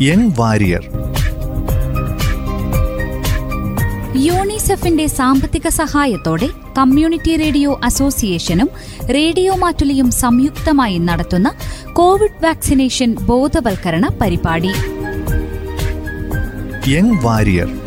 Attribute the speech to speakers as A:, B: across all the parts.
A: Young Warrier.
B: യൂണിസെഫിന്റെ സാമ്പത്തിക സഹായത്തോടെ കമ്മ്യൂണിറ്റി റേഡിയോ അസോസിയേഷനും റേഡിയോ മാറ്റുലിയും സംയുക്തമായി നടത്തുന്ന കോവിഡ് വാക്സിനേഷൻ ബോധവൽക്കരണ പരിപാടി.
A: Young warrior.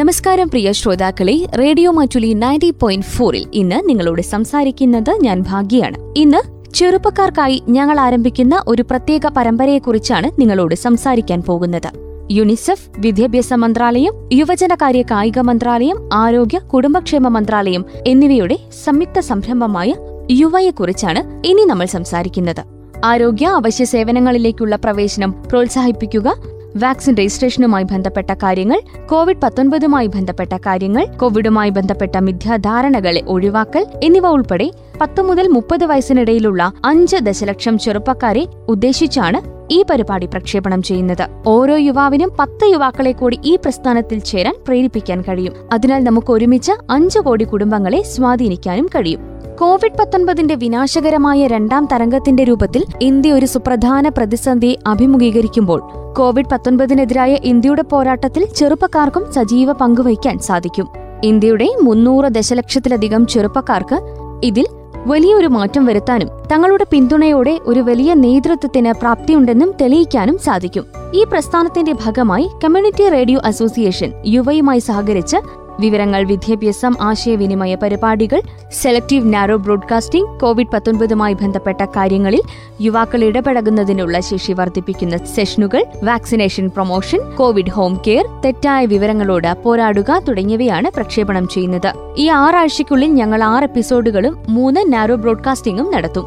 C: നമസ്കാരം പ്രിയ ശ്രോതാക്കളെ റേഡിയോ മാറ്റുലി നയന്റി പോയിന്റ് ഫോറിൽ ഇന്ന് നിങ്ങളോട് സംസാരിക്കുന്നത് ഞാൻ ഭാഗ്യയാണ്. ഇന്ന് ചെറുപ്പക്കാർക്കായി ഞങ്ങൾ ആരംഭിക്കുന്ന ഒരു പ്രത്യേക പരമ്പരയെക്കുറിച്ചാണ് നിങ്ങളോട് സംസാരിക്കാൻ പോകുന്നത്. യുനിസെഫ് വിദ്യാഭ്യാസ മന്ത്രാലയം യുവജനകാര്യ കായിക മന്ത്രാലയം ആരോഗ്യ കുടുംബക്ഷേമ മന്ത്രാലയം എന്നിവയുടെ സംയുക്ത സംരംഭമായ യുവയെക്കുറിച്ചാണ് ഇനി നമ്മൾ സംസാരിക്കുന്നത്. ആരോഗ്യ അവശ്യ സേവനങ്ങളിലേക്കുള്ള പ്രവേശനം പ്രോത്സാഹിപ്പിക്കുക വാക്സിൻ രജിസ്ട്രേഷനുമായി ബന്ധപ്പെട്ട കാര്യങ്ങൾ കോവിഡ് പത്തൊൻപതുമായി ബന്ധപ്പെട്ട കാര്യങ്ങൾ കോവിഡുമായി ബന്ധപ്പെട്ട മിഥ്യാധാരണകളെ ഒഴിവാക്കൽ എന്നിവ ഉൾപ്പെടെ പത്ത് മുതൽ മുപ്പത് വയസ്സിനിടയിലുള്ള അഞ്ച് ദശലക്ഷം ചെറുപ്പക്കാരെ ഉദ്ദേശിച്ചാണ് ഈ പരിപാടി പ്രക്ഷേപണം ചെയ്യുന്നത്. ഓരോ യുവാവിനും പത്ത് യുവാക്കളെ കൂടി ഈ പ്രസ്ഥാനത്തിൽ ചേരാൻ പ്രേരിപ്പിക്കാൻ കഴിയും. അതിനാൽ നമുക്ക് ഒരുമിച്ച് അഞ്ചു കോടി കുടുംബങ്ങളെ സ്വാധീനിക്കാനും കഴിയും. കോവിഡ് പത്തൊൻപതിന്റെ വിനാശകരമായ രണ്ടാം തരംഗത്തിന്റെ രൂപത്തിൽ ഇന്ത്യ ഒരു സുപ്രധാന പ്രതിസന്ധിയെ അഭിമുഖീകരിക്കുമ്പോൾ കോവിഡ് പത്തൊൻപതിനെതിരായ ഇന്ത്യയുടെ പോരാട്ടത്തിൽ ചെറുപ്പക്കാർക്കും സജീവ പങ്കുവയ്ക്കാൻ സാധിക്കും. ഇന്ത്യയുടെ മുന്നൂറ് ദശലക്ഷത്തിലധികം ചെറുപ്പക്കാർക്ക് ഇതിൽ വലിയൊരു മാറ്റം വരുത്താനും തങ്ങളുടെ പിന്തുണയോടെ ഒരു വലിയ നേതൃത്വത്തിന് പ്രാപ്തിയുണ്ടെന്നും തെളിയിക്കാനും സാധിക്കും. ഈ പ്രസ്ഥാനത്തിന്റെ ഭാഗമായി കമ്മ്യൂണിറ്റി റേഡിയോ അസോസിയേഷൻ യുവയുമായി സഹകരിച്ച് വിവരങ്ങൾ വിദ്യാഭ്യാസം ആശയവിനിമയ പരിപാടികൾ സെലക്ടീവ് നാരോ ബ്രോഡ്കാസ്റ്റിംഗ് കോവിഡ് പത്തൊൻപതുമായി ബന്ധപ്പെട്ട കാര്യങ്ങളിൽ യുവാക്കൾ ഇടപഴകുന്നതിനുള്ള ശേഷി വർദ്ധിപ്പിക്കുന്ന സെഷനുകൾ vaccination promotion covid home care തെറ്റായ വിവരങ്ങളോട് പോരാടുക തുടങ്ങിയവയാണ് പ്രക്ഷേപണം ചെയ്യുന്നത്. ഈ ആറാഴ്ചയ്ക്കുള്ളിൽ ഞങ്ങൾ ആറ് എപ്പിസോഡുകളും മൂന്ന് നാരോ ബ്രോഡ്കാസ്റ്റിംഗും നടത്തും.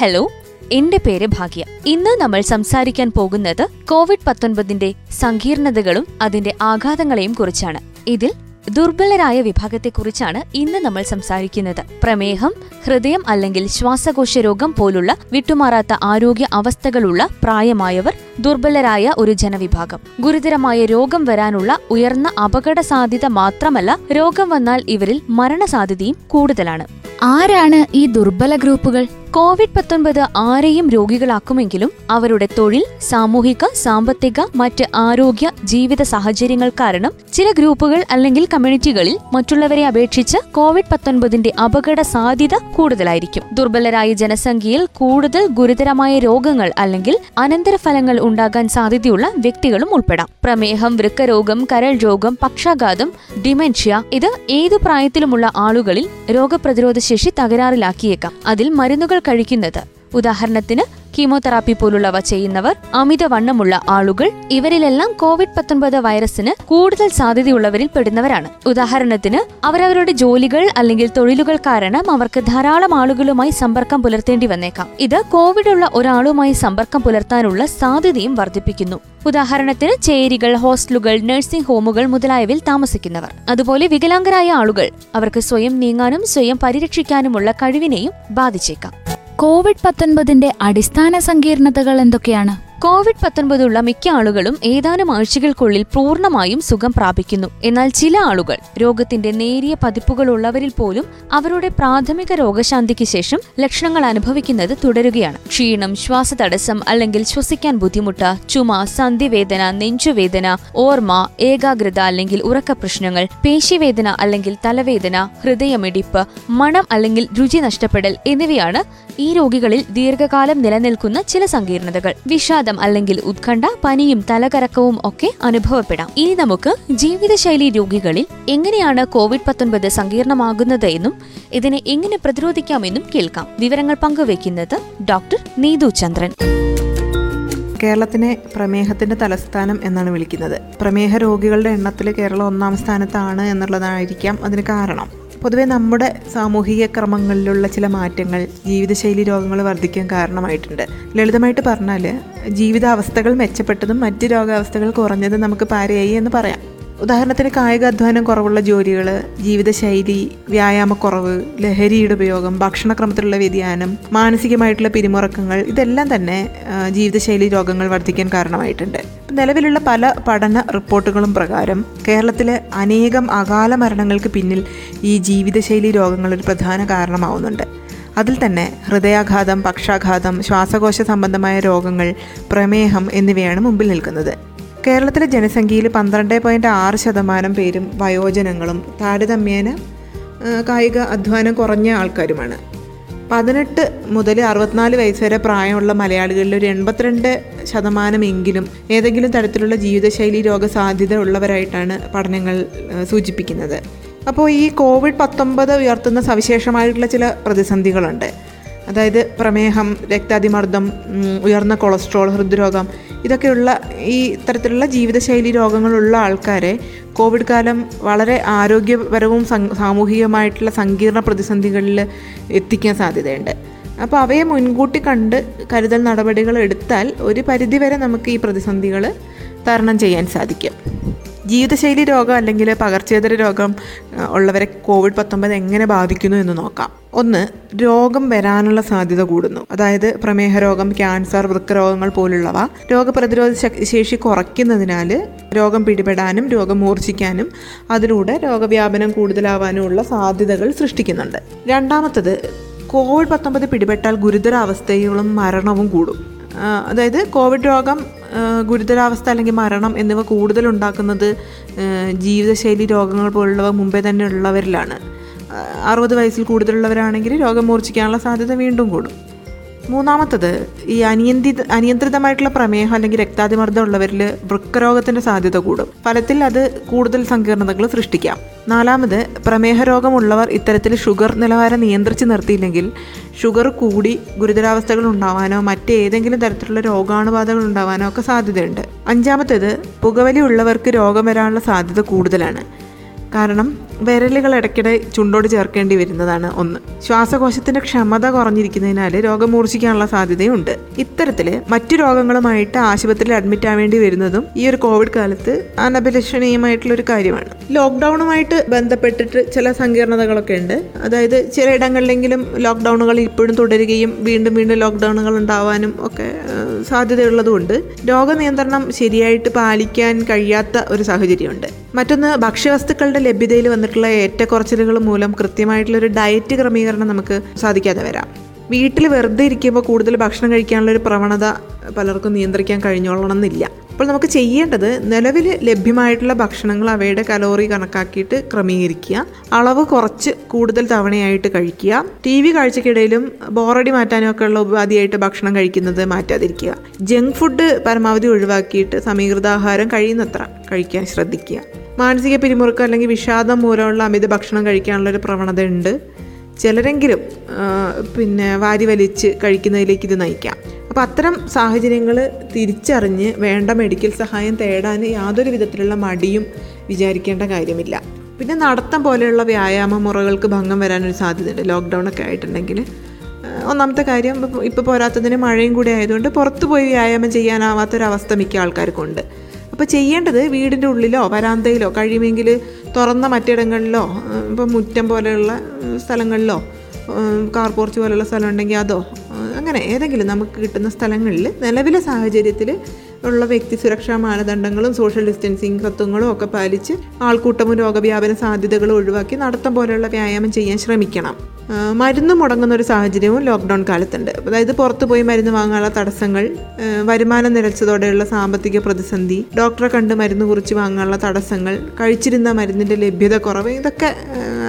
C: ഹലോ എന്റെ പേര് ഭാഗ്യ. ഇന്ന് നമ്മൾ സംസാരിക്കാൻ പോകുന്നത് കോവിഡ് പത്തൊൻപതിന്റെ സങ്കീർണതകളും അതിന്റെ ആഘാതങ്ങളെയും കുറിച്ചാണ്. ഇതിൽ ദുർബലരായ വിഭാഗത്തെക്കുറിച്ചാണ് ഇന്ന് നമ്മൾ സംസാരിക്കുന്നത്. പ്രമേഹം ഹൃദയം അല്ലെങ്കിൽ ശ്വാസകോശ രോഗം പോലുള്ള വിട്ടുമാറാത്ത ആരോഗ്യ അവസ്ഥകളുള്ള പ്രായമായവർ ദുർബലരായ ഒരു ജനവിഭാഗം. ഗുരുതരമായ രോഗം വരാനുള്ള ഉയർന്ന അപകട സാധ്യത മാത്രമല്ല രോഗം വന്നാൽ ഇവരിൽ മരണസാധ്യതയും കൂടുതലാണ്.
B: ആരാണ് ഈ ദുർബല ഗ്രൂപ്പുകൾ?
C: കോവിഡ് പത്തൊൻപത് ആരെയും രോഗികളാക്കുമെങ്കിലും അവരുടെ തൊഴിൽ സാമൂഹിക സാമ്പത്തിക മറ്റ് ആരോഗ്യ ജീവിത സാഹചര്യങ്ങൾ കാരണം ചില ഗ്രൂപ്പുകൾ അല്ലെങ്കിൽ കമ്മ്യൂണിറ്റികളിൽ മറ്റുള്ളവരെ അപേക്ഷിച്ച് കോവിഡ് പത്തൊൻപതിന്റെ അപകട സാധ്യത കൂടുതലായിരിക്കും. ദുർബലരായ ജനസംഖ്യയിൽ കൂടുതൽ ഗുരുതരമായ രോഗങ്ങൾ അല്ലെങ്കിൽ അനന്തരഫലങ്ങൾ ഉണ്ടാകാൻ സാധ്യതയുള്ള വ്യക്തികളും ഉൾപ്പെടാം. പ്രമേഹം വൃക്കരോഗം കരൾ രോഗം പക്ഷാഘാതം ഡിമെൻഷ്യ ഇത് ഏതു പ്രായത്തിലുമുള്ള ആളുകളിൽ രോഗപ്രതിരോധ ശേഷി തകരാറിലാക്കിയേക്കാം. അതിൽ മരുന്നുകൾ കഴിക്കുന്നത്. ഉദാഹരണത്തിന് കീമോതെറാപ്പി പോലുള്ളവ ചെയ്യുന്നവർ അമിതവണ്ണമുള്ള ആളുകൾ ഇവരിലെല്ലാം കോവിഡ് പത്തൊൻപത് വൈറസിന് കൂടുതൽ സാധ്യതയുള്ളവരിൽ പെടുന്നവരാണ്. ഉദാഹരണത്തിന് അവരവരുടെ ജോലികൾ അല്ലെങ്കിൽ തൊഴിലുകൾ കാരണം അവർക്ക് ധാരാളം ആളുകളുമായി സമ്പർക്കം പുലർത്തേണ്ടി വന്നേക്കാം. ഇത് കോവിഡ് ഉള്ള ഒരാളുമായി സമ്പർക്കം പുലർത്താനുള്ള സാധ്യതയും വർദ്ധിപ്പിക്കുന്നു. ഉദാഹരണത്തിന് ചേരികൾ ഹോസ്റ്റലുകൾ നഴ്സിംഗ് ഹോമുകൾ മുതലായവയിൽ താമസിക്കുന്നവർ. അതുപോലെ വികലാംഗരായ ആളുകൾ അവർക്ക് സ്വയം നീങ്ങാനും സ്വയം പരിരക്ഷിക്കാനുമുള്ള കഴിവിനെയും ബാധിച്ചേക്കാം.
B: കോവിഡ് പത്തൊൻപതിന്റെ അടിസ്ഥാന സങ്കീർണതകൾ എന്തൊക്കെയാണ്?
C: കോവിഡ് പത്തൊൻപതുള്ള മിക്ക ആളുകളും ഏതാനും ആഴ്ചകൾക്കുള്ളിൽ പൂർണമായും സുഖം പ്രാപിക്കുന്നു. എന്നാൽ ചില ആളുകൾ രോഗത്തിന്റെ നേരിയ പതിപ്പുകളുള്ളവരിൽ പോലും അവരുടെ പ്രാഥമിക രോഗശാന്തിക്ക് ശേഷം ലക്ഷണങ്ങൾ അനുഭവിക്കുന്നത് തുടരുകയാണ്. ക്ഷീണം ശ്വാസതടസ്സം അല്ലെങ്കിൽ ശ്വസിക്കാൻ ബുദ്ധിമുട്ട് ചുമ സന്ധിവേദന നെഞ്ചുവേദന ഓർമ്മ ഏകാഗ്രത അല്ലെങ്കിൽ ഉറക്ക പ്രശ്നങ്ങൾ പേശിവേദന അല്ലെങ്കിൽ തലവേദന ഹൃദയമിടിപ്പ് മണം അല്ലെങ്കിൽ രുചി നഷ്ടപ്പെടൽ എന്നിവയാണ് ഈ രോഗികളിൽ ദീർഘകാലം നിലനിൽക്കുന്ന ചില സങ്കീർണതകൾ. വിഷാദം അല്ലെങ്കിൽ ഉത്കണ്ഠ പനിയും തലകറക്കവും ഒക്കെ അനുഭവപ്പെടാം. ഇനി നമുക്ക് ജീവിതശൈലി രോഗികളിൽ എങ്ങനെയാണ് കോവിഡ് പത്തൊൻപത് സങ്കീർണമാകുന്നത് എന്നും ഇതിനെ എങ്ങനെ പ്രതിരോധിക്കാമെന്നും കേൾക്കാം. വിവരങ്ങൾ പങ്കുവയ്ക്കുന്നത് ഡോക്ടർ നീതു ചന്ദ്രൻ.
D: കേരളത്തിനെ പ്രമേഹത്തിന്റെ തലസ്ഥാനം എന്നാണ് വിളിക്കുന്നത്. പ്രമേഹ രോഗികളുടെ എണ്ണത്തിൽ കേരളം ഒന്നാം സ്ഥാനത്താണ് എന്നുള്ളതായിരിക്കാം അതിന് കാരണം. പൊതുവെ നമ്മുടെ സാമൂഹിക ക്രമങ്ങളിലുള്ള ചില മാറ്റങ്ങൾ ജീവിതശൈലി രോഗങ്ങൾ വർദ്ധിക്കാൻ കാരണമായിട്ടുണ്ട്. ലളിതമായിട്ട് പറഞ്ഞാൽ ജീവിതാവസ്ഥകൾ മെച്ചപ്പെട്ടതും മറ്റ് രോഗാവസ്ഥകൾ കുറഞ്ഞതും നമുക്ക് പാരയായി എന്ന് പറയാം. ഉദാഹരണത്തിന് കായികാധ്വാനം കുറവുള്ള ജോലികൾ ജീവിതശൈലി വ്യായാമക്കുറവ് ലഹരിയുടെ ഉപയോഗം ഭക്ഷണക്രമത്തിലുള്ള വ്യതിയാനം മാനസികമായിട്ടുള്ള പിരിമുറക്കങ്ങൾ ഇതെല്ലാം തന്നെ ജീവിതശൈലി രോഗങ്ങൾ വർദ്ധിക്കാൻ കാരണമായിട്ടുണ്ട്. നിലവിലുള്ള പല പഠന റിപ്പോർട്ടുകളും പ്രകാരം കേരളത്തിലെ അനേകം അകാല മരണങ്ങൾക്ക് പിന്നിൽ ഈ ജീവിതശൈലി രോഗങ്ങൾ ഒരു പ്രധാന കാരണമാവുന്നുണ്ട്. അതിൽ തന്നെ ഹൃദയാഘാതം പക്ഷാഘാതം ശ്വാസകോശ സംബന്ധമായ രോഗങ്ങൾ പ്രമേഹം എന്നിവയാണ് മുമ്പിൽ നിൽക്കുന്നത്. കേരളത്തിലെ ജനസംഖ്യയിൽ പന്ത്രണ്ട് പോയിന്റ് ആറ് ശതമാനം പേരും വയോജനങ്ങളും താരതമ്യേന കായിക അധ്വാനം കുറഞ്ഞ ആൾക്കാരുമാണ്. പതിനെട്ട് മുതൽ അറുപത്തിനാല് വയസ്സ് വരെ പ്രായമുള്ള മലയാളികളിൽ ഒരു എൺപത്തിരണ്ട് ശതമാനമെങ്കിലും ഏതെങ്കിലും തരത്തിലുള്ള ജീവിതശൈലി രോഗസാധ്യത ഉള്ളവരായിട്ടാണ് പഠനങ്ങൾ സൂചിപ്പിക്കുന്നത്. അപ്പോൾ ഈ കോവിഡ് പത്തൊമ്പത് ഉയർത്തുന്ന സവിശേഷമായിട്ടുള്ള ചില പ്രതിസന്ധികളുണ്ട്. അതായത് പ്രമേഹം രക്താതിമർദ്ദം ഉയർന്ന കൊളസ്ട്രോൾ ഹൃദ്രോഗം ഇതൊക്കെയുള്ള ഈ തരത്തിലുള്ള ജീവിതശൈലി രോഗങ്ങളുള്ള ആൾക്കാരെ കോവിഡ് കാലം വളരെ ആരോഗ്യപരവും സാമൂഹികമായിട്ടുള്ള സങ്കീർണ പ്രതിസന്ധികളിൽ എത്തിക്കാൻ സാധ്യതയുണ്ട്. അപ്പോൾ അവയെ മുൻകൂട്ടി കണ്ട് കരുതൽ നടപടികൾ എടുത്താൽ ഒരു പരിധിവരെ നമുക്ക് ഈ പ്രതിസന്ധികൾ തരണം ചെയ്യാൻ സാധിക്കും. ജീവിതശൈലി രോഗം അല്ലെങ്കിൽ പകർച്ചേതര രോഗം ഉള്ളവരെ കോവിഡ് പത്തൊമ്പത് എങ്ങനെ ബാധിക്കുന്നു എന്ന് നോക്കാം. ഒന്ന് രോഗം വരാനുള്ള സാധ്യത കൂടുന്നു. അതായത് പ്രമേഹ രോഗം ക്യാൻസർ വൃക്കരോഗങ്ങൾ പോലുള്ളവ. രോഗപ്രതിരോധ ശേഷി കുറയ്ക്കുന്നതിനാൽ രോഗം പിടിപെടാനും രോഗം മൂർച്ഛിക്കാനും അതിലൂടെ രോഗവ്യാപനം കൂടുതലാവാനുമുള്ള സാധ്യതകൾ സൃഷ്ടിക്കുന്നുണ്ട്. രണ്ടാമത്തത് കോവിഡ് പത്തൊമ്പത് പിടിപെട്ടാൽ ഗുരുതരാവസ്ഥകളും മരണവും കൂടും. അതായത് കോവിഡ് രോഗം ഗുരുതരാവസ്ഥ അല്ലെങ്കിൽ മരണം എന്നിവ കൂടുതൽ ഉണ്ടാക്കുന്നത് ജീവിതശൈലി രോഗങ്ങൾ പോലുള്ളവ മുമ്പേ തന്നെ ഉള്ളവരിലാണ്. അറുപത് വയസ്സിൽ കൂടുതലുള്ളവരാണെങ്കിൽ രോഗം മൂർച്ഛിക്കാനുള്ള സാധ്യത വീണ്ടും കൂടും. മൂന്നാമത്തത് ഈ അനിയന്ത്രിത അനിയന്ത്രിതമായിട്ടുള്ള പ്രമേഹം അല്ലെങ്കിൽ രക്താതിമർദ്ദം ഉള്ളവരിൽ വൃക്കരോഗത്തിന്റെ സാധ്യത കൂടും. ഫലത്തിൽ അത് കൂടുതൽ സങ്കീർണതകൾ സൃഷ്ടിക്കാം. നാലാമത് പ്രമേഹ രോഗമുള്ളവർ ഇത്തരത്തിൽ ഷുഗർ നിലവാരം നിയന്ത്രിച്ച് നിർത്തിയില്ലെങ്കിൽ ഷുഗർ കൂടി ഗുരുതരാവസ്ഥകൾ ഉണ്ടാവാനോ മറ്റേതെങ്കിലും തരത്തിലുള്ള രോഗാണുബാധകൾ ഉണ്ടാവാനോ ഒക്കെ സാധ്യതയുണ്ട്. അഞ്ചാമത്തേത് പുകവലി ഉള്ളവർക്ക് രോഗം വരാനുള്ള സാധ്യത കൂടുതലാണ്. കാരണം വിരലുകൾ ഇടയ്ക്കിടെ ചുണ്ടോട് ചേർക്കേണ്ടി വരുന്നതാണ് ഒന്ന്. ശ്വാസകോശത്തിന്റെ ക്ഷമത കുറഞ്ഞിരിക്കുന്നതിനാൽ രോഗം മൂർച്ഛിക്കാനുള്ള സാധ്യതയുണ്ട്. ഇത്തരത്തിൽ മറ്റു രോഗങ്ങളുമായിട്ട് ആശുപത്രിയിൽ അഡ്മിറ്റ് ആവേണ്ടി വരുന്നതും ഈ ഒരു കോവിഡ് കാലത്ത് അനഭിലഷണീയമായിട്ടുള്ള ഒരു കാര്യമാണ്. ലോക്ക്ഡൗണുമായിട്ട് ബന്ധപ്പെട്ടിട്ട് ചില സങ്കീർണതകളൊക്കെ ഉണ്ട്. അതായത് ചിലയിടങ്ങളിലെങ്കിലും ലോക്ക്ഡൗണുകൾ ഇപ്പോഴും തുടരുകയും വീണ്ടും വീണ്ടും ലോക്ക്ഡൗണുകൾ ഉണ്ടാവാനും ഒക്കെ സാധ്യതയുള്ളതുകൊണ്ട് രോഗനിയന്ത്രണം ശരിയായിട്ട് പാലിക്കാൻ കഴിയാത്ത ഒരു സാഹചര്യമുണ്ട്. മറ്റൊന്ന് ഭക്ഷ്യവസ്തുക്കളുടെ ലഭ്യതയിൽ വന്നിട്ടുള്ള ഏറ്റക്കുറച്ചിലുകൾ മൂലം കൃത്യമായിട്ടുള്ള ഒരു ഡയറ്റ് ക്രമീകരണം നമുക്ക് സാധിക്കാതെ വരാം. വീട്ടിൽ വെറുതെ ഇരിക്കുമ്പോൾ കൂടുതൽ ഭക്ഷണം കഴിക്കാനുള്ള ഒരു പ്രവണത പലർക്കും നിയന്ത്രിക്കാൻ കഴിഞ്ഞോളണം എന്നില്ല അപ്പോൾ നമുക്ക് ചെയ്യേണ്ടത് നിലവിൽ ലഭ്യമായിട്ടുള്ള ഭക്ഷണങ്ങൾ അവയുടെ കലോറി കണക്കാക്കിയിട്ട് ക്രമീകരിക്കുക. അളവ് കുറച്ച് കൂടുതൽ തവണയായിട്ട് കഴിക്കുക. ടി വി കാഴ്ചക്കിടയിലും ബോറടി മാറ്റാനും ഒക്കെ ഉള്ള ഉപാധിയായിട്ട് ഭക്ഷണം കഴിക്കുന്നത് മാറ്റാതിരിക്കുക. ജങ്ക് ഫുഡ് പരമാവധി ഒഴിവാക്കിയിട്ട് സമീകൃതാഹാരം കഴിയുന്നത്ര കഴിക്കാൻ ശ്രദ്ധിക്കുക. മാനസിക പിരിമുറുക്കം അല്ലെങ്കിൽ വിഷാദം മൂലമുള്ള അമിത ഭക്ഷണം കഴിക്കാനുള്ള ഒരു പ്രവണത ഉണ്ട് ചിലരെങ്കിലും പിന്നെ വാരി വലിച്ച് കഴിക്കുന്നതിലേക്ക് ഇത് നയിക്കാം. അപ്പോൾ അത്തരം സാഹചര്യങ്ങൾ തിരിച്ചറിഞ്ഞ് വേണ്ട മെഡിക്കൽ സഹായം തേടാൻ യാതൊരു വിധത്തിലുള്ള മടിയും വിചാരിക്കേണ്ട കാര്യമില്ല. പിന്നെ നടത്തം പോലെയുള്ള വ്യായാമ മുറകൾക്ക് ഭംഗം വരാനൊരു സാധ്യതയുണ്ട്. ലോക്ക്ഡൗൺ ഒക്കെ ആയിട്ടുണ്ടെങ്കിൽ ഒന്നാമത്തെ കാര്യം ഇപ്പോൾ പോരാത്തതിന് മഴയും കൂടി ആയതുകൊണ്ട് പുറത്തു പോയി വ്യായാമം ചെയ്യാനാവാത്തൊരവസ്ഥ മിക്ക ആൾക്കാർക്കുണ്ട് അപ്പോൾ ചെയ്യേണ്ടത് വീടിന്റെ ഉള്ളിലോ വരാന്തയിലോ കഴിയുമെങ്കിൽ തുറന്ന മറ്റിടങ്ങളിലോ ഇപ്പം മുറ്റം പോലെയുള്ള സ്ഥലങ്ങളിലോ കാർ പോർച്ച് പോലെയുള്ള സ്ഥലം ഉണ്ടെങ്കിൽ അതോ അങ്ങനെ ഏതെങ്കിലും നമുക്ക് കിട്ടുന്ന സ്ഥലങ്ങളിൽ നിലവിലെ സാഹചര്യത്തിൽ ഉള്ള വ്യക്തി സുരക്ഷാ മാനദണ്ഡങ്ങളും സോഷ്യൽ ഡിസ്റ്റൻസിങ് തത്വങ്ങളും ഒക്കെ പാലിച്ച് ആൾക്കൂട്ടവും രോഗവ്യാപന സാധ്യതകളും ഒഴിവാക്കി നടത്തം പോലെയുള്ള വ്യായാമം ചെയ്യാൻ ശ്രമിക്കണം. മരുന്ന് മുടങ്ങുന്ന ഒരു സാഹചര്യവും ലോക്ക്ഡൗൺ കാലത്തുണ്ട്. അതായത് പുറത്തു പോയി മരുന്ന് വാങ്ങാനുള്ള തടസ്സങ്ങൾ വരുമാനം നിലച്ചതോടെയുള്ള സാമ്പത്തിക പ്രതിസന്ധി ഡോക്ടറെ കണ്ട് മരുന്ന് കുറിച്ച് വാങ്ങാനുള്ള തടസ്സങ്ങൾ കഴിച്ചിരുന്ന മരുന്നിന്റെ ലഭ്യത കുറവ് ഇതൊക്കെ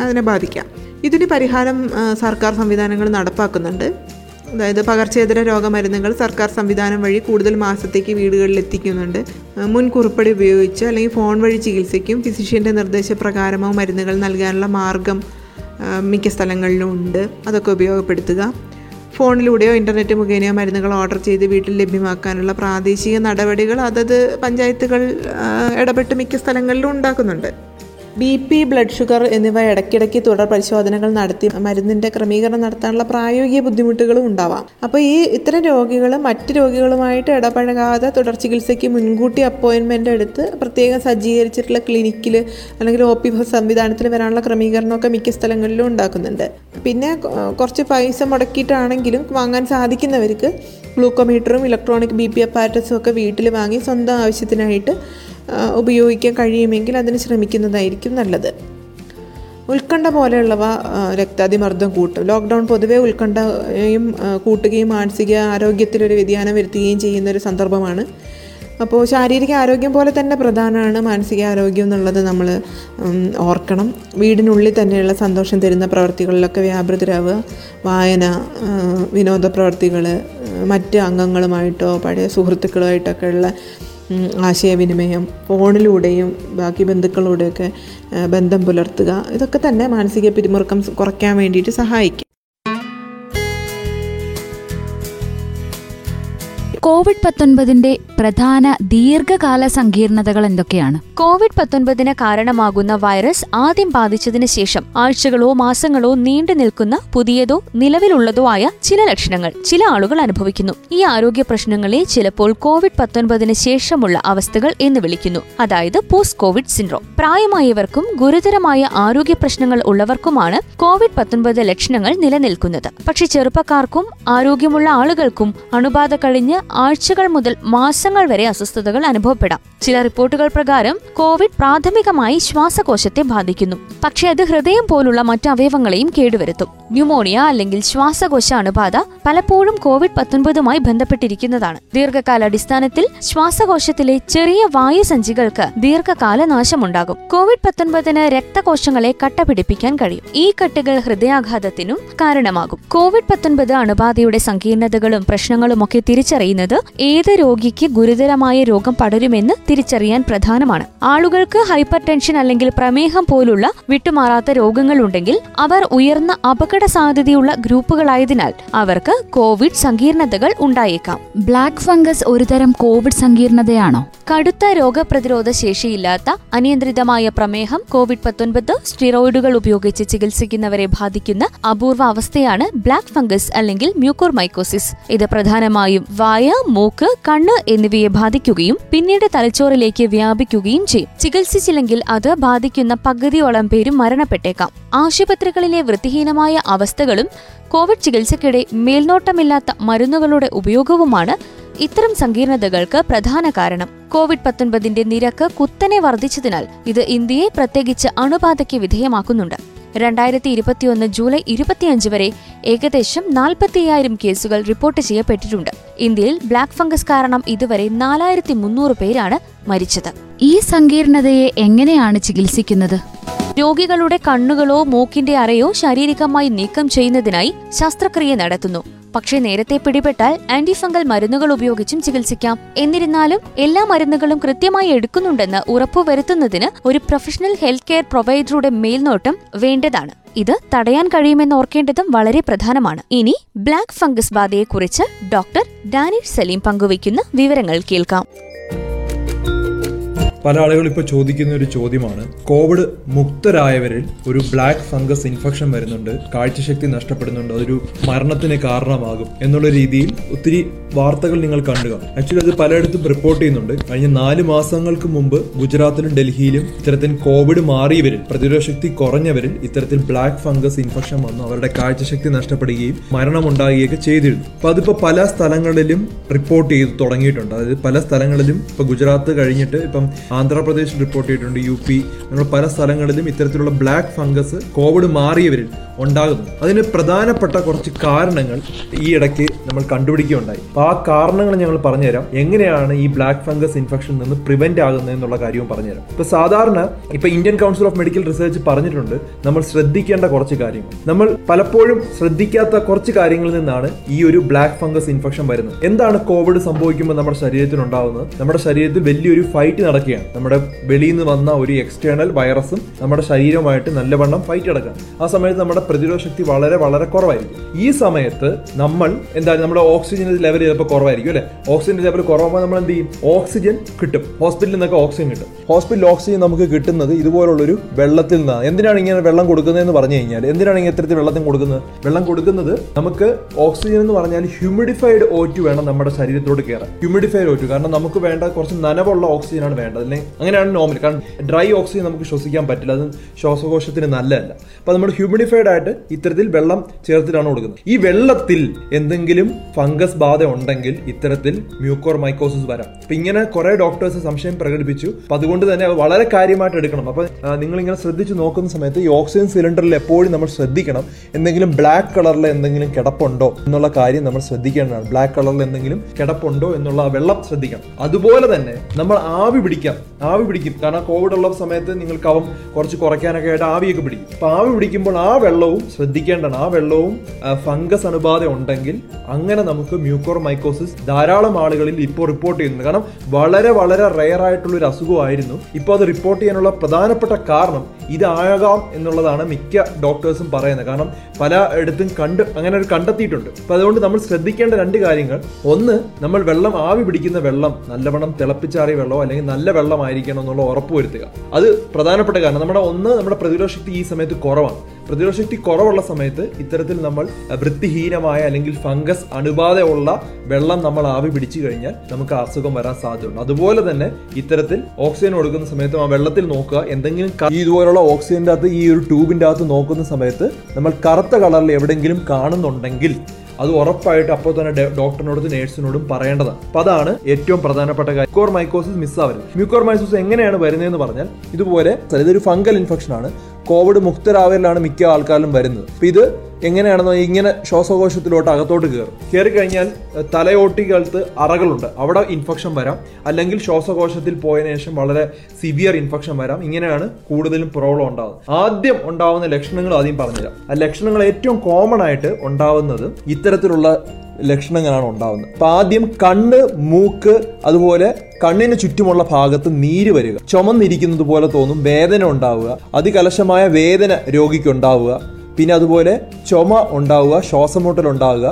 D: അതിനെ ബാധിക്കാം. ഇതിന് പരിഹാരം സർക്കാർ സംവിധാനങ്ങൾ നടപ്പാക്കുന്നുണ്ട്. അതായത് പകർച്ചേതര രോഗമരുന്നുകൾ സർക്കാർ സംവിധാനം വഴി കൂടുതൽ മാസത്തേക്ക് വീടുകളിൽ എത്തിക്കുന്നുണ്ട് മുൻകുറിപ്പടി മുൻ ഉപയോഗിച്ച് അല്ലെങ്കിൽ ഫോൺ വഴി ചികിത്സയ്ക്കും ഫിസിഷ്യന്റെ നിർദ്ദേശപ്രകാരമോ മരുന്നുകൾ നൽകാനുള്ള മാർഗം മിക്ക സ്ഥലങ്ങളിലും ഉണ്ട്. അതൊക്കെ ഉപയോഗപ്പെടുത്തുക. ഫോണിലൂടെയോ ഇന്റർനെറ്റ് മുഖേനയോ മരുന്നുകൾ ഓർഡർ ചെയ്ത് വീട്ടിൽ ലഭ്യമാക്കാനുള്ള പ്രാദേശിക നടപടികൾ അതത് പഞ്ചായത്തുകൾ ഇടപെട്ട് മിക്ക സ്ഥലങ്ങളിലും ഉണ്ടാക്കുന്നുണ്ട്. ബി പി ബ്ലഡ് ഷുഗർ എന്നിവ ഇടയ്ക്കിടയ്ക്ക് തുടർ പരിശോധനകൾ നടത്തി മരുന്നിന്റെ ക്രമീകരണം നടത്താനുള്ള പ്രായോഗിക ബുദ്ധിമുട്ടുകളും ഉണ്ടാവാം. അപ്പോൾ ഈ ഇത്തരം രോഗികൾ മറ്റ് രോഗികളുമായിട്ട് ഇടപഴകാതെ തുടർ ചികിത്സയ്ക്ക് മുൻകൂട്ടി അപ്പോയിൻമെന്റ് എടുത്ത് പ്രത്യേകം സജ്ജീകരിച്ചിട്ടുള്ള ക്ലിനിക്കിൽ അല്ലെങ്കിൽ ഒ പി സംവിധാനത്തിൽ വരാനുള്ള ക്രമീകരണമൊക്കെ മിക്ക സ്ഥലങ്ങളിലും ഉണ്ടാക്കുന്നുണ്ട്. പിന്നെ കുറച്ച് പൈസ മുടക്കിയിട്ടാണെങ്കിലും വാങ്ങാൻ സാധിക്കുന്നവർക്ക് ഗ്ലൂക്കോമീറ്ററും ഇലക്ട്രോണിക് ബി പി അപ്പാരറ്റസും ഒക്കെ വീട്ടിൽ വാങ്ങി സ്വന്തം ആവശ്യത്തിനായിട്ട് ഉപയോഗിക്കാൻ കഴിയുമെങ്കിൽ അതിന് ശ്രമിക്കുന്നതായിരിക്കും നല്ലത്. ഉത്കണ്ഠ പോലെയുള്ളവ രക്താതിമർദ്ദം കൂട്ടും. ലോക്ക്ഡൗൺ പൊതുവെ ഉത്കണ്ഠയും കൂട്ടുകയും മാനസിക ആരോഗ്യത്തിലൊരു വ്യതിയാനം വരുത്തുകയും ചെയ്യുന്ന ഒരു സന്ദർഭമാണ്. അപ്പോൾ ശാരീരിക ആരോഗ്യം പോലെ തന്നെ പ്രധാനമാണ് മാനസിക ആരോഗ്യം എന്നുള്ളത് നമ്മൾ ഓർക്കണം. വീടിനുള്ളിൽ തന്നെയുള്ള സന്തോഷം തരുന്ന പ്രവർത്തികളിലൊക്കെ വ്യാപൃതരാവുക. വായന ആ, വിനോദ പ്രവർത്തികൾ മറ്റ് അംഗങ്ങളുമായിട്ടോ പഴയ സുഹൃത്തുക്കളുമായിട്ടൊക്കെ ഉള്ള ആശയവിനിമയം ഫോണിലൂടെയും ബാക്കി ബന്ധുക്കളോടെയൊക്കെ ബന്ധം പുലർത്തുക ഇതൊക്കെ തന്നെ മാനസിക പിരിമുറുക്കം കുറയ്ക്കാൻ വേണ്ടിയിട്ട് സഹായിക്കും.
B: കോവിഡ് പത്തൊൻപതിന്റെ പ്രധാന ദീർഘകാല സങ്കീർണതകൾ എന്തൊക്കെയാണ്?
C: കോവിഡ് പത്തൊൻപതിന് കാരണമാകുന്ന വൈറസ് ആദ്യം ബാധിച്ചതിന് ശേഷം ആഴ്ചകളോ മാസങ്ങളോ നീണ്ടു നിൽക്കുന്ന പുതിയതോ നിലവിലുള്ളതോ ആയ ചില ലക്ഷണങ്ങൾ ചില ആളുകൾ അനുഭവിക്കുന്നു. ഈ ആരോഗ്യ പ്രശ്നങ്ങളെ ചിലപ്പോൾ കോവിഡ് പത്തൊൻപതിന് ശേഷമുള്ള അവസ്ഥകൾ എന്ന് വിളിക്കുന്നു. അതായത് പോസ്റ്റ് കോവിഡ് സിൻഡ്രോം. പ്രായമായവർക്കും ഗുരുതരമായ ആരോഗ്യ പ്രശ്നങ്ങൾ ഉള്ളവർക്കുമാണ് കോവിഡ് പത്തൊൻപത് ലക്ഷണങ്ങൾ നിലനിൽക്കുന്നത്. പക്ഷെ ചെറുപ്പക്കാർക്കും ആരോഗ്യമുള്ള ആളുകൾക്കും അണുബാധ കഴിഞ്ഞ് ആഴ്ചകൾ മുതൽ മാസങ്ങൾ വരെ അസ്വസ്ഥതകൾ അനുഭവപ്പെടാം. ചില റിപ്പോർട്ടുകൾ പ്രകാരം കോവിഡ് പ്രാഥമികമായി ശ്വാസകോശത്തെ ബാധിക്കുന്നു. പക്ഷേ അത് ഹൃദയം പോലുള്ള മറ്റ് അവയവങ്ങളെയും കേടുവരുത്തും. ന്യൂമോണിയ അല്ലെങ്കിൽ ശ്വാസകോശ അണുബാധ പലപ്പോഴും കോവിഡ് പത്തൊൻപതുമായി ബന്ധപ്പെട്ടിരിക്കുന്നതാണ്. ദീർഘകാലാടിസ്ഥാനത്തിൽ ശ്വാസകോശത്തിലെ ചെറിയ വായു സഞ്ചികൾക്ക് ദീർഘകാല നാശമുണ്ടാകും. കോവിഡ് പത്തൊൻപതിന് രക്തകോശങ്ങളെ കട്ട പിടിപ്പിക്കാൻ കഴിയും. ഈ കട്ടുകൾ ഹൃദയാഘാതത്തിനും കാരണമാകും. കോവിഡ് പത്തൊൻപത് അണുബാധയുടെ സങ്കീർണതകളും പ്രശ്നങ്ങളുമൊക്കെ തിരിച്ചറിയുന്നത് ഏത് രോഗിക്ക് ഗുരുതരമായ രോഗം പടരുമെന്ന് തിരിച്ചറിയാൻ പ്രധാനമാണ്. ആളുകൾക്ക് ഹൈപ്പർ ടെൻഷൻ അല്ലെങ്കിൽ പ്രമേഹം പോലുള്ള വിട്ടുമാറാത്ത രോഗങ്ങൾ ഉണ്ടെങ്കിൽ അവർ ഉയർന്ന അപകട സാധ്യതയുള്ള ഗ്രൂപ്പുകളായതിനാൽ അവർക്ക് കോവിഡ് സങ്കീർണതകൾ ഉണ്ടായേക്കാം.
B: ബ്ലാക്ക് ഫംഗസ് ഒരുതരം കോവിഡ് സങ്കീർണതയാണോ?
C: കടുത്ത രോഗപ്രതിരോധ ശേഷിയില്ലാത്ത അനിയന്ത്രിതമായ പ്രമേഹം കോവിഡ് പത്തൊൻപത് സ്റ്റിറോയിഡുകൾ ഉപയോഗിച്ച് ചികിത്സിക്കുന്നവരെ ബാധിക്കുന്ന അപൂർവ അവസ്ഥയാണ് ബ്ലാക്ക് ഫംഗസ് അല്ലെങ്കിൽ മ്യൂക്കോർമൈക്കോസിസ്. ഇത് പ്രധാനമായും വായ മൂക്ക് കണ്ണ് എന്നിവയെ ബാധിക്കുകയും പിന്നീട് തലച്ചോറിലേക്ക് വ്യാപിക്കുകയും ചെയ്യും. ചികിത്സിച്ചില്ലെങ്കിൽ അത് ബാധിക്കുന്ന പകുതിയോളം പേരും മരണപ്പെട്ടേക്കാം. ആശുപത്രികളിലെ വൃത്തിഹീനമായ അവസ്ഥകളും കോവിഡ് ചികിത്സയ്ക്കിടെ മേൽനോട്ടമില്ലാത്ത മരുന്നുകളുടെ ഉപയോഗവുമാണ് ഇത്തരം സങ്കീർണതകൾക്ക് പ്രധാന കാരണം. കോവിഡ് പത്തൊൻപതിന്റെ നിരക്ക് കുത്തനെ വർദ്ധിച്ചതിനാൽ ഇത് ഇന്ത്യയെ പ്രത്യേകിച്ച് അണുബാധയ്ക്ക് വിധേയമാക്കുന്നുണ്ട്. രണ്ടായിരത്തി ഇരുപത്തിയൊന്ന് ജൂലൈ ഇരുപത്തിയഞ്ച് വരെ ഏകദേശം നാൽപ്പത്തിയ്യായിരം കേസുകൾ റിപ്പോർട്ട് ചെയ്യപ്പെട്ടിട്ടുണ്ട്. ഇന്ത്യയിൽ ബ്ലാക്ക് ഫംഗസ് കാരണം ഇതുവരെ നാലായിരത്തി മുന്നൂറ് പേരാണ് മരിച്ചത്.
B: ഈ സങ്കീർണതയെ എങ്ങനെയാണ് ചികിത്സിക്കുന്നത്?
C: രോഗികളുടെ കണ്ണുകളോ മൂക്കിന്റെ അറയോ ശാരീരികമായി നീക്കം ചെയ്യുന്നതിനായി ശസ്ത്രക്രിയ നടത്തുന്നു. പക്ഷേ നേരത്തെ പിടിപെട്ടാൽ ആന്റിഫംഗൽ മരുന്നുകൾ ഉപയോഗിച്ചും ചികിത്സിക്കാം. എന്നിരുന്നാലും എല്ലാ മരുന്നുകളും കൃത്യമായി എടുക്കുന്നുണ്ടെന്ന് ഉറപ്പുവരുത്തുന്നതിന് ഒരു പ്രൊഫഷണൽ ഹെൽത്ത് കെയർ പ്രൊവൈഡറുടെ മേൽനോട്ടം വേണ്ടതാണ്. ഇത് തടയാൻ കഴിയുമെന്ന് ഓർക്കേണ്ടതും വളരെ പ്രധാനമാണ്. ഇനി ബ്ലാക്ക് ഫംഗസ് ബാധയെക്കുറിച്ച് ഡോക്ടർ ഡാനിഷ് സലീം പങ്കുവയ്ക്കുന്ന വിവരങ്ങൾ കേൾക്കാം.
A: പല ആളുകളും ഇപ്പോൾ ചോദിക്കുന്ന ഒരു ചോദ്യമാണ് കോവിഡ് മുക്തരായവരിൽ ഒരു ബ്ലാക്ക് ഫംഗസ് ഇൻഫെക്ഷൻ വരുന്നുണ്ട് കാഴ്ചശക്തി നഷ്ടപ്പെടുന്നുണ്ട് അതൊരു മരണത്തിന് കാരണമാകും എന്നുള്ള രീതിയിൽ ഒത്തിരി വാർത്തകൾ നിങ്ങൾ കണ്ടുക. ആക്ച്വലി അത് പലയിടത്തും റിപ്പോർട്ട് ചെയ്യുന്നുണ്ട്. കഴിഞ്ഞ നാല് മാസങ്ങൾക്ക് മുമ്പ് ഗുജറാത്തിലും ഡൽഹിയിലും ഇത്തരത്തിൽ കോവിഡ് മാറിയവരിൽ പ്രതിരോധ ശക്തി കുറഞ്ഞവരിൽ ഇത്തരത്തിൽ ബ്ലാക്ക് ഫംഗസ് ഇൻഫെക്ഷൻ വന്നു. അവരുടെ കാഴ്ചശക്തി നഷ്ടപ്പെടുകയും മരണമുണ്ടാകുകയൊക്കെ ചെയ്തിരുന്നു. അപ്പൊ അതിപ്പോ പല സ്ഥലങ്ങളിലും റിപ്പോർട്ട് ചെയ്ത് തുടങ്ങിയിട്ടുണ്ട്. അതായത് പല സ്ഥലങ്ങളിലും ഇപ്പൊ ഗുജറാത്ത് കഴിഞ്ഞിട്ട് ഇപ്പം ആന്ധ്രാപ്രദേശ് റിപ്പോർട്ട് ചെയ്തിട്ടുണ്ട് യു പി അങ്ങനെ പല സ്ഥലങ്ങളിലും ഇത്തരത്തിലുള്ള ബ്ലാക്ക് ഫംഗസ് കോവിഡ് മാറിയവരിൽ ഉണ്ടാകുന്നു. അതിന് പ്രധാനപ്പെട്ട കുറച്ച് കാരണങ്ങൾ ഈ ഇടയ്ക്ക് നമ്മൾ കണ്ടുപിടിക്കുകയുണ്ടായി. അപ്പൊ ആ കാരണങ്ങൾ ഞങ്ങൾ പറഞ്ഞുതരാം. എങ്ങനെയാണ് ഈ ബ്ലാക്ക് ഫംഗസ് ഇൻഫെക്ഷൻ നിന്ന് പ്രിവെന്റ് ആകുന്നത് എന്നുള്ള കാര്യവും പറഞ്ഞുതരാം. ഇപ്പൊ സാധാരണ ഇപ്പൊ Indian council of medical research പറഞ്ഞിട്ടുണ്ട് നമ്മൾ ശ്രദ്ധിക്കേണ്ട കുറച്ച് കാര്യങ്ങൾ. നമ്മൾ പലപ്പോഴും ശ്രദ്ധിക്കാത്ത കുറച്ച് കാര്യങ്ങളിൽ നിന്നാണ് ഈ ഒരു ബ്ലാക്ക് ഫംഗസ് ഇൻഫെക്ഷൻ വരുന്നത്. എന്താണ് കോവിഡ് സംഭവിക്കുമ്പോൾ നമ്മുടെ ശരീരത്തിൽ ഉണ്ടാകുന്നത് നമ്മുടെ ശരീരത്തിൽ വലിയൊരു ഫൈറ്റ് നടക്കുകയാണ്. ഓക്കെയാണ് നമ്മുടെ വെളിയിൽ നിന്ന് വന്ന ഒരു എക്സ്റ്റേണൽ വൈറസും നമ്മുടെ ശരീരവുമായിട്ട് നല്ലവണ്ണം ഫൈറ്റ് അടക്കാം ആ സമയത്ത് നമ്മുടെ പ്രതിരോധ ശക്തി വളരെ വളരെ കുറവായിരിക്കും. ഈ സമയത്ത് നമ്മൾ എന്താ നമ്മുടെ ഓക്സിജൻ ലെവൽ ചിലപ്പോൾ കുറവായിരിക്കും അല്ലെ? ഓക്സിജൻ ലെവൽ കുറവാകുമ്പോൾ നമ്മൾ എന്ത് ചെയ്യും? ഓക്സിജൻ കിട്ടും. ഹോസ്പിറ്റലിൽ നിന്നൊക്കെ ഓക്സിജൻ കിട്ടും. ഹോസ്പിറ്റലിൽ ഓക്സിജൻ നമുക്ക് കിട്ടുന്നത് ഇതുപോലുള്ളൊരു വെള്ളത്തിൽ നിന്നാണ്. എന്തിനാണ് ഇങ്ങനെ വെള്ളം കൊടുക്കുന്നതെന്ന് പറഞ്ഞു കഴിഞ്ഞാൽ എന്തിനാണ് ഇങ്ങനെ ഇത്തരത്തിൽ വെള്ളത്തിൽ കൊടുക്കുന്നത്? വെള്ളം കൊടുക്കുന്നത് നമുക്ക് ഓക്സിജൻ എന്ന് പറഞ്ഞാൽ ഹ്യൂമിഡിഫൈഡ് ഓറ്റ് വേണം നമ്മുടെ ശരീരത്തോട് കയറാൻ. ഹ്യൂമിഡിഫൈഡ് ഓറ്റ് കാരണം നമുക്ക് വേണ്ട കുറച്ച് നനവുള്ള ഓക്സിജനാണ് വേണ്ടത്. അല്ലെങ്കിൽ അങ്ങനെയാണ് നോർമൽ കാരണം ഡ്രൈ ഓക്സിജൻ നമുക്ക് ശ്വസിക്കാൻ പറ്റില്ല. അത് ശ്വാസകോശത്തിന് നല്ലതല്ല. അപ്പൊ നമ്മൾ ഹ്യൂമിഡിഫൈഡ് ആയിട്ട് ഇത്തരത്തിൽ വെള്ളം ചേർത്തിട്ടാണ് കൊടുക്കുന്നത്. ഈ വെള്ളത്തിൽ എന്തെങ്കിലും ഫംഗസ് ബാധ ഉണ്ടെങ്കിൽ ഇത്തരത്തിൽ മ്യൂക്കോർ മൈക്കോസിസ് വരാം. അപ്പൊ ഇങ്ങനെ കുറെ ഡോക്ടേഴ്സ് സംശയം പ്രകടിപ്പിച്ചു. അപ്പൊ അതുകൊണ്ട് തന്നെ വളരെ കാര്യമായിട്ട് എടുക്കണം. അപ്പൊ നിങ്ങൾ ഇങ്ങനെ ശ്രദ്ധിച്ച് നോക്കുന്ന സമയത്ത് ഈ ഓക്സിജൻ സിലിണ്ടറിൽ എപ്പോഴും നമ്മൾ ശ്രദ്ധിക്കണം. എന്തെങ്കിലും ബ്ലാക്ക് കളറിൽ എന്തെങ്കിലും കിടപ്പുണ്ടോ എന്നുള്ള കാര്യം നമ്മൾ ശ്രദ്ധിക്കേണ്ടതാണ്. ബ്ലാക്ക് കളറിൽ എന്തെങ്കിലും കിടപ്പുണ്ടോ എന്നുള്ള വെള്ളം ശ്രദ്ധിക്കണം. അതുപോലെ തന്നെ നമ്മൾ ആവി പിടിക്കാം. ആവി പിടിക്കും. കാരണം കോവിഡ് ഉള്ള സമയത്ത് നിങ്ങൾക്ക് അവം കുറച്ച് കുറയ്ക്കാനൊക്കെ ആയിട്ട് ആവിയൊക്കെ പിടിക്കും. അപ്പൊ ആവി പിടിക്കുമ്പോൾ ആ വെള്ളവും ശ്രദ്ധിക്കേണ്ടതാണ്. ആ വെള്ളവും ഫംഗസ് അണുബാധ ഉണ്ടെങ്കിൽ അങ്ങനെ നമുക്ക് മ്യൂക്കോർ മൈക്കോസിസ് ധാരാളം ആളുകളിൽ ഇപ്പോൾ റിപ്പോർട്ട് ചെയ്യുന്നുണ്ട്. കാരണം വളരെ വളരെ റെയർ ആയിട്ടുള്ള ഒരു അസുഖമായിരുന്നു. ഇപ്പോൾ അത് റിപ്പോർട്ട് ചെയ്യാനുള്ള പ്രധാനപ്പെട്ട കാരണം ഇതാകാം എന്നുള്ളതാണ് മിക്ക ഡോക്ടേഴ്സും പറയുന്നത്. കാരണം പല ഇടത്തും കണ്ട് അങ്ങനെ ഒരു കണ്ടെത്തിയിട്ടുണ്ട്. അപ്പൊ അതുകൊണ്ട് നമ്മൾ ശ്രദ്ധിക്കേണ്ട രണ്ട് കാര്യങ്ങൾ. ഒന്ന് നമ്മൾ വെള്ളം ആവി പിടിക്കുന്ന വെള്ളം നല്ലവണ്ണം തിളപ്പിച്ചാറിയ വെള്ളമോ അല്ലെങ്കിൽ നല്ല വെള്ളമായിരിക്കണം എന്നുള്ള ഉറപ്പ് വരുത്തുക. അത് പ്രധാനപ്പെട്ട കാരണം. നമ്മുടെ ഒന്ന് നമ്മുടെ പ്രതിരോധ ശക്തി ഈ സമയത്ത് കുറവാണ്. പ്രതിരോധ ശക്തി കുറവുള്ള സമയത്ത് ഇത്തരത്തിൽ നമ്മൾ വൃത്തിഹീനമായ അല്ലെങ്കിൽ ഫംഗസ് അണുബാധയുള്ള വെള്ളം നമ്മൾ ആവി പിടിച്ചു കഴിഞ്ഞാൽ നമുക്ക് അസുഖം വരാൻ സാധ്യതയുണ്ട്. അതുപോലെ തന്നെ ഇത്തരത്തിൽ ഓക്സിജൻ കൊടുക്കുന്ന സമയത്ത് ആ വെള്ളത്തിൽ നോക്കുക. എന്തെങ്കിലും ഇതുപോലുള്ള ഓക്സിജന്റെ അകത്ത് ഈ ഒരു ട്യൂബിന്റെ അകത്ത് നോക്കുന്ന സമയത്ത് നമ്മൾ കറുത്ത കളറിൽ എവിടെയെങ്കിലും കാണുന്നുണ്ടെങ്കിൽ അത് ഉറപ്പായിട്ട് അപ്പോൾ തന്നെ ഡോക്ടറിനോടും നേഴ്സിനോടും പറയേണ്ടതാണ്. അപ്പൊ അതാണ് ഏറ്റവും പ്രധാനപ്പെട്ട കാര്യം. മ്യൂക്കോർ മൈക്കോസിസ് മിസ്സാവരുത്. മ്യൂക്കോർ മൈക്കോസിസ് എങ്ങനെയാണ് വരുന്നതെന്ന് പറഞ്ഞാൽ ഇതുപോലെ ഇതൊരു ഫംഗൽ ഇൻഫെക്ഷൻ ആണ് കോവിഡ് മുക്തരാവലിലാണ് മിക്ക ആൾക്കാരിലും വരുന്നത്. ഇത് എങ്ങനെയാണെന്നോ ഇങ്ങനെ ശ്വാസകോശത്തിലോട്ട് അകത്തോട്ട് കയറും. കയറി കഴിഞ്ഞാൽ തലയോട്ടികൾക്ക് അറകളുണ്ട്. അവിടെ ഇൻഫെക്ഷൻ വരാം. അല്ലെങ്കിൽ ശ്വാസകോശത്തിൽ പോയതിനു ശേഷം വളരെ സിവിയർ ഇൻഫെക്ഷൻ വരാം. ഇങ്ങനെയാണ് കൂടുതലും പ്രോബ്ലം ഉണ്ടാകുന്നത് ആദ്യം ഉണ്ടാവുന്ന ലക്ഷണങ്ങൾ ആദ്യം പറഞ്ഞുതരാം. ആ ലക്ഷണങ്ങൾ ഏറ്റവും കോമൺ ആയിട്ട് ഉണ്ടാവുന്നത് ഇത്തരത്തിലുള്ള ലക്ഷണങ്ങളാണ് ഉണ്ടാവുന്നത്. അപ്പൊ ആദ്യം കണ്ണ് മൂക്ക് അതുപോലെ കണ്ണിന് ചുറ്റുമുള്ള ഭാഗത്ത് നീര് വരിക. ചുമന്നിരിക്കുന്നത് പോലെ തോന്നും വേദന ഉണ്ടാവുക അതികലശമായ വേദന രോഗിക്ക് ഉണ്ടാവുക. പിന്നെ അതുപോലെ ചുമ ഉണ്ടാവുക ശ്വാസമുട്ടൽ ഉണ്ടാവുക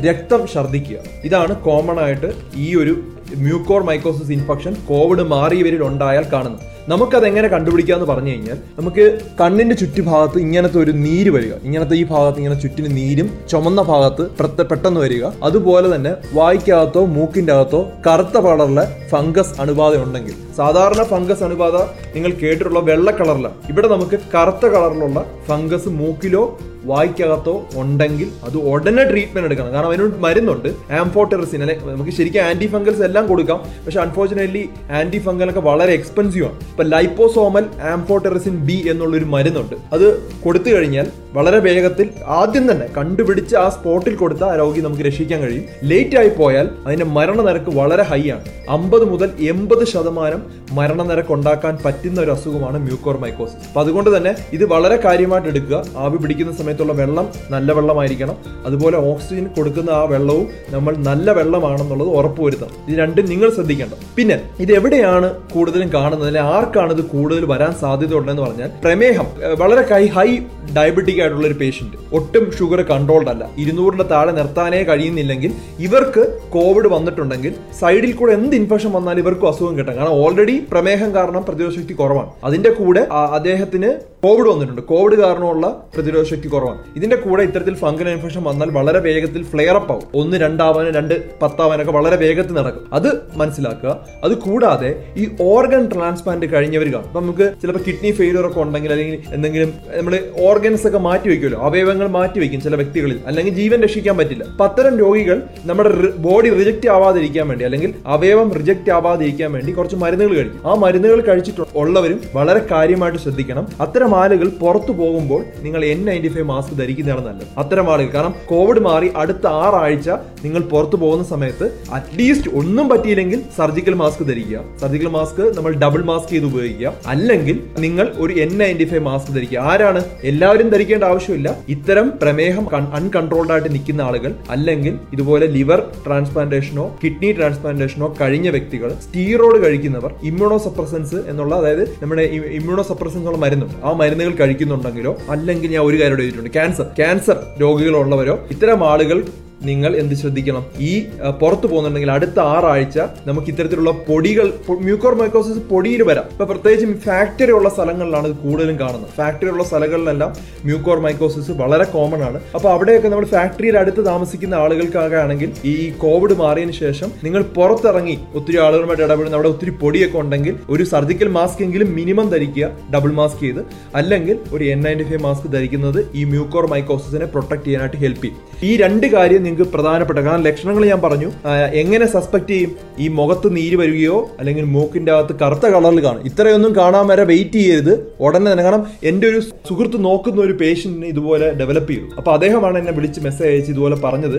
A: രക്തം ഛർദ്ദിക്കുക. ഇതാണ് കോമൺ ആയിട്ട് ഈ ഒരു മ്യൂക്കോർ മൈക്കോസിസ് ഇൻഫെക്ഷൻ കോവിഡ് മാറിയവരിൽ ഉണ്ടായാൽ കാണുന്നത്. നമുക്കത് എങ്ങനെ കണ്ടുപിടിക്കാന്ന് പറഞ്ഞു കഴിഞ്ഞാൽ നമുക്ക് കണ്ണിന്റെ ചുറ്റുഭാഗത്ത് ഇങ്ങനത്തെ ഒരു നീര് വരിക. ഇങ്ങനത്തെ ഈ ഭാഗത്ത് ഇങ്ങനെ ചുറ്റിന് നീരും ചുമന്ന ഭാഗത്ത് പെട്ടെന്ന് വരിക. അതുപോലെ തന്നെ വായിക്കകത്തോ മൂക്കിന്റെ അകത്തോ കറുത്ത കളറിലെ ഫംഗസ് അണുബാധ ഉണ്ടെങ്കിൽ. സാധാരണ ഫംഗസ് അണുബാധ നിങ്ങൾ കേട്ടിട്ടുള്ള വെള്ള കളറിലാണ്. ഇവിടെ നമുക്ക് കറുത്ത കളറിലുള്ള ഫംഗസ് മൂക്കിലോ വായ്ക്കകത്തോ ഉണ്ടെങ്കിൽ അത് ഉടനെ ട്രീറ്റ്മെന്റ് എടുക്കണം. കാരണം അതിനൊരു മരുന്നുണ്ട്. ആംഫോട്ടെറസിൻ അല്ലെ? നമുക്ക് ശരിക്കും ആന്റി ഫംഗൽസ് എല്ലാം കൊടുക്കാം. പക്ഷെ അൺഫോർച്ചുനേറ്റ്ലി ആന്റി ഫംഗൽ ഒക്കെ വളരെ എക്സ്പെൻസീവ് ആണ്. ഇപ്പൊ ലൈപ്പോസോമൽ ആംഫോട്ടെറസിൻ ബി എന്നുള്ളൊരു മരുന്നുണ്ട്. അത് കൊടുത്തു കഴിഞ്ഞാൽ വളരെ വേഗത്തിൽ ആദ്യം തന്നെ കണ്ടുപിടിച്ച് ആ സ്പോട്ടിൽ കൊടുത്ത ആ രോഗി നമുക്ക് രക്ഷിക്കാൻ കഴിയും. ലേറ്റ് ആയി പോയാൽ അതിന്റെ മരണനിരക്ക് വളരെ ഹൈ ആണ്. അമ്പത് മുതൽ എൺപത് ശതമാനം മരണനിരക്ക് ഉണ്ടാക്കാൻ പറ്റുന്ന ഒരു അസുഖമാണ് മ്യൂക്കോർ മൈക്കോസിസ് അപ്പൊ അതുകൊണ്ട് തന്നെ ഇത് വളരെ കാര്യമായിട്ട് എടുക്കുക. ആവി പിടിക്കുന്ന സമയത്തുള്ള വെള്ളം നല്ല വെള്ളമായിരിക്കണം. അതുപോലെ ഓക്സിജൻ കൊടുക്കുന്ന ആ വെള്ളവും നമ്മൾ നല്ല വെള്ളമാണെന്നുള്ളത് ഉറപ്പുവരുത്തണം. ഇത് രണ്ടും നിങ്ങൾ ശ്രദ്ധിക്കേണ്ട. പിന്നെ ഇത് എവിടെയാണ് കൂടുതലും കാണുന്നത്? അല്ലെങ്കിൽ ആർക്കാണ് ഇത് കൂടുതൽ വരാൻ സാധ്യത ഉണ്ടെന്ന് പറഞ്ഞാൽ പ്രമേഹം വളരെ ഹൈ ഡയബറ്റിക് ആയിട്ടുള്ള ഒരു പേഷ്യന്റ് ഒട്ടും ഷുഗർ കൺട്രോൾഡ് അല്ല. ഇരുന്നൂറിന്റെ താഴെ നിർത്താനേ കഴിയുന്നില്ലെങ്കിൽ ഇവർക്ക് കോവിഡ് വന്നിട്ടുണ്ടെങ്കിൽ സൈഡിൽ കൂടെ എന്ത് ഇൻഫെക്ഷൻ വന്നാൽ ഇവർക്കും അസുഖം കിട്ടാം. കാരണം ഓൾറെഡി പ്രമേഹം കാരണം പ്രതിരോധ ശക്തി കുറവാണ്. അതിന്റെ കൂടെ അദ്ദേഹത്തിന് കോവിഡ് വന്നിട്ടുണ്ട്. കോവിഡ് കാരണമുള്ള പ്രതിരോധ ശക്തി കുറവാണ്. ഇതിന്റെ കൂടെ ഇത്തരത്തിൽ ഫംഗൽ ഇൻഫെക്ഷൻ വന്നാൽ വളരെ വേഗത്തിൽ ഫ്ലെയർ അപ്പ് ആവും. ഒന്ന് രണ്ടാവാനും രണ്ട് പത്താവാനൊക്കെ വളരെ വേഗത്തിൽ നടക്കും. അത് മനസ്സിലാക്കുക. അത് കൂടാതെ ഈ ഓർഗൻ ട്രാൻസ്പ്ലാന്റ് കഴിഞ്ഞവർ കാണും. നമുക്ക് ചിലപ്പോൾ കിഡ്നി ഫെയിലിയർ ഒക്കെ ഉണ്ടെങ്കിൽ അല്ലെങ്കിൽ എന്തെങ്കിലും നമ്മൾ ഓർഗൻസ് ഒക്കെ മാറ്റി വെക്കുമല്ലോ അവയവങ്ങൾ മാറ്റി വെക്കും ചില വ്യക്തികളിൽ. അല്ലെങ്കിൽ ജീവൻ രക്ഷിക്കാൻ പറ്റില്ല. അപ്പൊ അത്തരം രോഗികൾ നമ്മുടെ ബോഡി റിജക്റ്റ് ആവാതിരിക്കാൻ വേണ്ടി അല്ലെങ്കിൽ അവയവം റിജക്റ്റ് ആവാതിരിക്കാൻ വേണ്ടി കുറച്ച് മരുന്നുകൾ കഴിക്കും. ആ മരുന്നുകൾ കഴിച്ചിട്ടുള്ളവരും വളരെ കാര്യമായിട്ട് ശ്രദ്ധിക്കണം. അത്തരം ആളുകൾ പുറത്തു പോകുമ്പോൾ നിങ്ങൾ എൻ നയന്റി ഫൈവ് മാസ്ക് ധരിക്കുന്നതാണ് നല്ലത്. അത്തരം ആളുകൾ. കാരണം കോവിഡ് മാറി അടുത്ത ആറാഴ്ച നിങ്ങൾ പുറത്തു പോകുന്ന സമയത്ത് അറ്റ്ലീസ്റ്റ് ഒന്നും പറ്റിയില്ലെങ്കിൽ സർജിക്കൽ മാസ്ക് ധരിക്കുക. സർജിക്കൽ മാസ്ക് നമ്മൾ ഡബിൾ മാസ്ക് ചെയ്ത് ഉപയോഗിക്കുക. അല്ലെങ്കിൽ നിങ്ങൾ ഒരു എൻ നയന്റി ഫൈവ് മാസ്ക് ധരിക്കുക. ആരാണ്? എല്ലാവരും ധരിക്കേണ്ട പേടിക്കേണ്ട ആവശ്യമില്ല. ഇത്തരം പ്രമേഹം അൺകൺട്രോൾഡ് ആയിട്ട് നിൽക്കുന്ന ആളുകൾ അല്ലെങ്കിൽ ഇതുപോലെ ലിവർ ട്രാൻസ്പ്ലാന്റേഷനോ കിഡ്നി ട്രാൻസ്പ്ലാന്റേഷനോ കഴിഞ്ഞ വ്യക്തികൾ സ്റ്റീറോയിഡ് കഴിക്കുന്നവർ ഇമ്മ്യൂണോ സപ്രസൻസ് എന്നുള്ള അതായത് നമ്മുടെ ഇമ്മ്യൂണോ സപ്രസൻസ് ഉള്ള മരുന്നുണ്ട് ആ മരുന്നുകൾ കഴിക്കുന്നുണ്ടെങ്കിലോ അല്ലെങ്കിൽ ഞാൻ ഒരു കാര്യം എഴുതിയിട്ടുണ്ട്. ക്യാൻസർ ക്യാൻസർ രോഗികളുള്ളവരോ ഇത്തരം ആളുകൾ നിങ്ങൾ എന്ത് ശ്രദ്ധിക്കണം? ഈ പുറത്തു പോകുന്നുണ്ടെങ്കിൽ അടുത്ത ആറാഴ്ച നമുക്ക് ഇത്തരത്തിലുള്ള പൊടികൾ മ്യൂക്കോർ മൈക്കോസിസ് പൊടിയിൽ വരാം. ഇപ്പൊ പ്രത്യേകിച്ചും ഫാക്ടറി ഉള്ള സ്ഥലങ്ങളിലാണ് ഇത് കൂടുതലും കാണുന്നത്. ഫാക്ടറി ഉള്ള സ്ഥലങ്ങളിലെല്ലാം മ്യൂക്കോർ മൈക്കോസിസ് വളരെ കോമൺ ആണ്. അപ്പൊ അവിടെയൊക്കെ നമ്മൾ ഫാക്ടറിയിൽ അടുത്ത് താമസിക്കുന്ന ആളുകൾക്കൊക്കെ ആണെങ്കിൽ ഈ കോവിഡ് മാറിയതിന് ശേഷം നിങ്ങൾ പുറത്തിറങ്ങി ഒത്തിരി ആളുകളുമായിട്ട് ഇടപെടുന്ന അവിടെ ഒത്തിരി പൊടിയൊക്കെ ഉണ്ടെങ്കിൽ ഒരു സർജിക്കൽ മാസ്ക് എങ്കിലും മിനിമം ധരിക്കുക ഡബിൾ മാസ്ക് ചെയ്ത്. അല്ലെങ്കിൽ ഒരു എൻ നയന്റി ഫൈവ് മാസ്ക് ധരിക്കുന്നത് ഈ മ്യൂക്കോർ മൈക്കോസിസിനെ പ്രൊട്ടക്ട് ചെയ്യാനായിട്ട് ഹെൽപ്പ് ചെയ്യും. ഈ രണ്ട് കാര്യം നിങ്ങൾക്ക് പ്രധാനപ്പെട്ട കാരണം ലക്ഷണങ്ങൾ ഞാൻ പറഞ്ഞു. എങ്ങനെ സസ്പെക്ട് ചെയ്യും? ഈ മുഖത്ത് നീര് വരികയോ അല്ലെങ്കിൽ മൂക്കിന്റെ അകത്ത് കറുത്ത കളറിൽ കാണും. ഇത്രയൊന്നും കാണാൻ വരെ വെയിറ്റ് ചെയ്യരുത്. ഉടനെ തന്നെ കാരണം എന്റെ ഒരു സുഹൃത്ത് നോക്കുന്ന ഒരു പേഷ്യന്റിനെ ഇതുപോലെ ഡെവലപ്പ് ചെയ്തു. അപ്പോൾ അദ്ദേഹമാണ് എന്നെ വിളിച്ച് മെസ്സേജ് അയച്ച് ഇതുപോലെ പറഞ്ഞത്.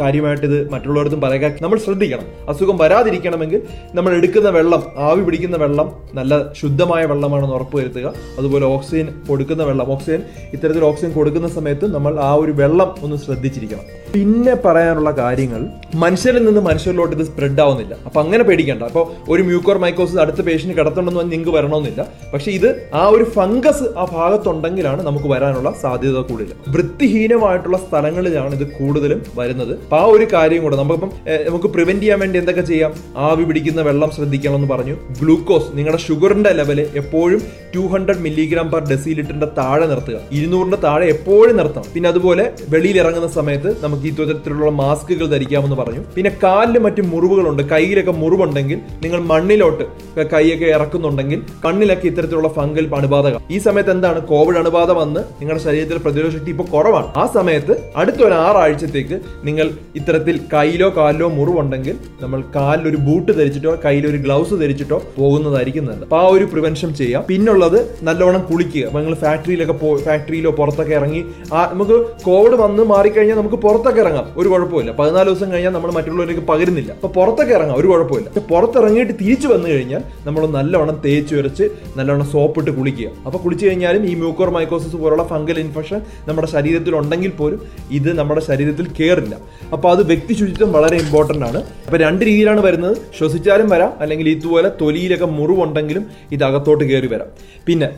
A: കാര്യമായിട്ട് ഇത് മറ്റുള്ളവർക്കും പറയുക നമ്മൾ ശ്രദ്ധിക്കണം. അസുഖം വരാതിരിക്കണമെങ്കിൽ നമ്മൾ എടുക്കുന്ന വെള്ളം ആവി പിടിക്കുന്ന വെള്ളം നല്ല ശുദ്ധമായ വെള്ളമാണെന്ന് ഉറപ്പുവരുത്തുക അതുപോലെ ഓക്സിജൻ കൊടുക്കുന്ന വെള്ളം. ഓക്സിജൻ ഇത്തരത്തിൽ ഓക്സിജൻ കൊടുക്കുന്ന സമയത്ത് നമ്മൾ ആ ഒരു വെള്ളം ഒന്ന് ശ്രദ്ധിച്ചിരിക്കണം. പിന്നെ പറയാനുള്ള കാര്യങ്ങൾ മനുഷ്യരിൽ നിന്ന് മനുഷ്യരിലോട്ട് ഇത് സ്പ്രെഡ് ആവുന്നില്ല. അപ്പൊ അങ്ങനെ പേടിക്കേണ്ട. അപ്പോൾ ഒരു മ്യൂക്കോർ മൈക്കോസിസ് അടുത്ത പേഷ്യന്റ് കിടത്തുണ്ടെന്ന് നിങ്ങൾക്ക് വരണമെന്നില്ല. പക്ഷെ ഇത് ആ ഒരു ഫംഗസ് ആ ഭാഗത്തുണ്ടെങ്കിലാണ് നമുക്ക് വരാനുള്ള സാധ്യത കൂടുതൽ. വൃത്തിഹീനമായിട്ടുള്ള സ്ഥലങ്ങളിലാണ് ഇത് കൂടുതലും വരുന്നത്. അപ്പൊ ആ ഒരു കാര്യം കൂടെ നമുക്കിപ്പം നമുക്ക് പ്രിവെന്റ് ചെയ്യാൻ വേണ്ടി എന്തൊക്കെ ചെയ്യാം? ആവി പിടിക്കുന്ന വെള്ളം ശ്രദ്ധിക്കണം എന്ന് പറഞ്ഞു. ഗ്ലൂക്കോസ് നിങ്ങളുടെ ഷുഗറിന്റെ ലെവൽ എപ്പോഴും ടു ഹൺഡ്രഡ് മില്ലിഗ്രാം പെർ ഡെസിലിറ്ററിന്റെ താഴെ നിർത്തുക. ഇരുന്നൂറിന്റെ താഴെ എപ്പോഴും നിർത്തണം. പിന്നെ അതുപോലെ വെളിയിൽ ഇറങ്ങുന്ന സമയത്ത് നമുക്ക് ഈ തരത്തിലുള്ള മാസ്കുകൾ ധരിക്കാമെന്ന് പറഞ്ഞു. പിന്നെ കാലിൽ മറ്റു മുറിവുകളുണ്ട്. കയ്യിലൊക്കെ മുറിവുണ്ടെങ്കിൽ നിങ്ങൾ മണ്ണിലോട്ട് കൈയൊക്കെ ഇറക്കുന്നുണ്ടെങ്കിൽ കണ്ണിലൊക്കെ ഇത്തരത്തിലുള്ള ഫംഗൽ അണുബാധ ഈ സമയത്ത് എന്താണ്? കോവിഡ് അണുബാധ വന്ന് നിങ്ങളുടെ ശരീരത്തിൽ പ്രതിരോധ ശക്തി ഇപ്പോൾ കുറവാണ്. ആ സമയത്ത് അടുത്ത ഒരു ആറാഴ്ചത്തേക്ക് നിങ്ങൾ ഇത്തരത്തിൽ കയ്യിലോ കാലിലോ മുറിവുണ്ടെങ്കിൽ നമ്മൾ കാലിലൊരു ബൂട്ട് ധരിച്ചിട്ടോ കയ്യിലൊരു ഗ്ലൗസ് ധരിച്ചിട്ടോ പോകുന്നതായിരിക്കും നല്ലത്. അപ്പോൾ ആ ഒരു പ്രിവെൻഷൻ ചെയ്യാം. പിന്നുള്ളത് നല്ലോണം കുളിക്കുക. നിങ്ങൾ ഫാക്ടറിയിലൊക്കെ ഫാക്ടറിയിലോ പുറത്തൊക്കെ ഇറങ്ങി നമുക്ക് കോവിഡ് വന്ന് മാറിക്കഴിഞ്ഞാൽ നമുക്ക് പുറത്തൊക്കെ ഇറങ്ങാം. ഒരു കുഴപ്പമില്ല. പതിനാല് ദിവസം കഴിഞ്ഞാൽ നമ്മൾ മറ്റുള്ളവരിലേക്ക് പകരുന്നില്ല. അപ്പൊ പുറത്തൊക്കെ ഇറങ്ങാം. ഒരു കുഴപ്പമില്ല. പുറത്തിറങ്ങിയിട്ട് തിരിച്ചു വന്നു കഴിഞ്ഞാൽ നമ്മൾ നല്ലവണ്ണം തേച്ച് ഉരച്ച് നല്ലവണ്ണം സോപ്പിട്ട് കുളിക്കുക. അപ്പൊ കുളിച്ചു കഴിഞ്ഞാലും ഈ മ്യൂക്കോർ മൈക്കോസിസ് പോലുള്ള ഫംഗൽ ഇൻഫെക്ഷൻ നമ്മുടെ ശരീരത്തിൽ ഉണ്ടെങ്കിൽ പോലും ഇത് നമ്മുടെ ശരീരത്തിൽ കയറില്ല അപ്പൊ അത് വ്യക്തി ശുചിത്വം വളരെ ഇമ്പോർട്ടന്റ് ആണ്. അപ്പൊ രണ്ട് രീതിയിലാണ് വരുന്നത്. ശ്വസിച്ചാലും വരാം. അല്ലെങ്കിൽ ഇതുപോലെ തൊലിയിലൊക്കെ മുറിവുണ്ടെങ്കിലും ഇത് അകത്തോട്ട് കയറി വരാം. പിന്നെ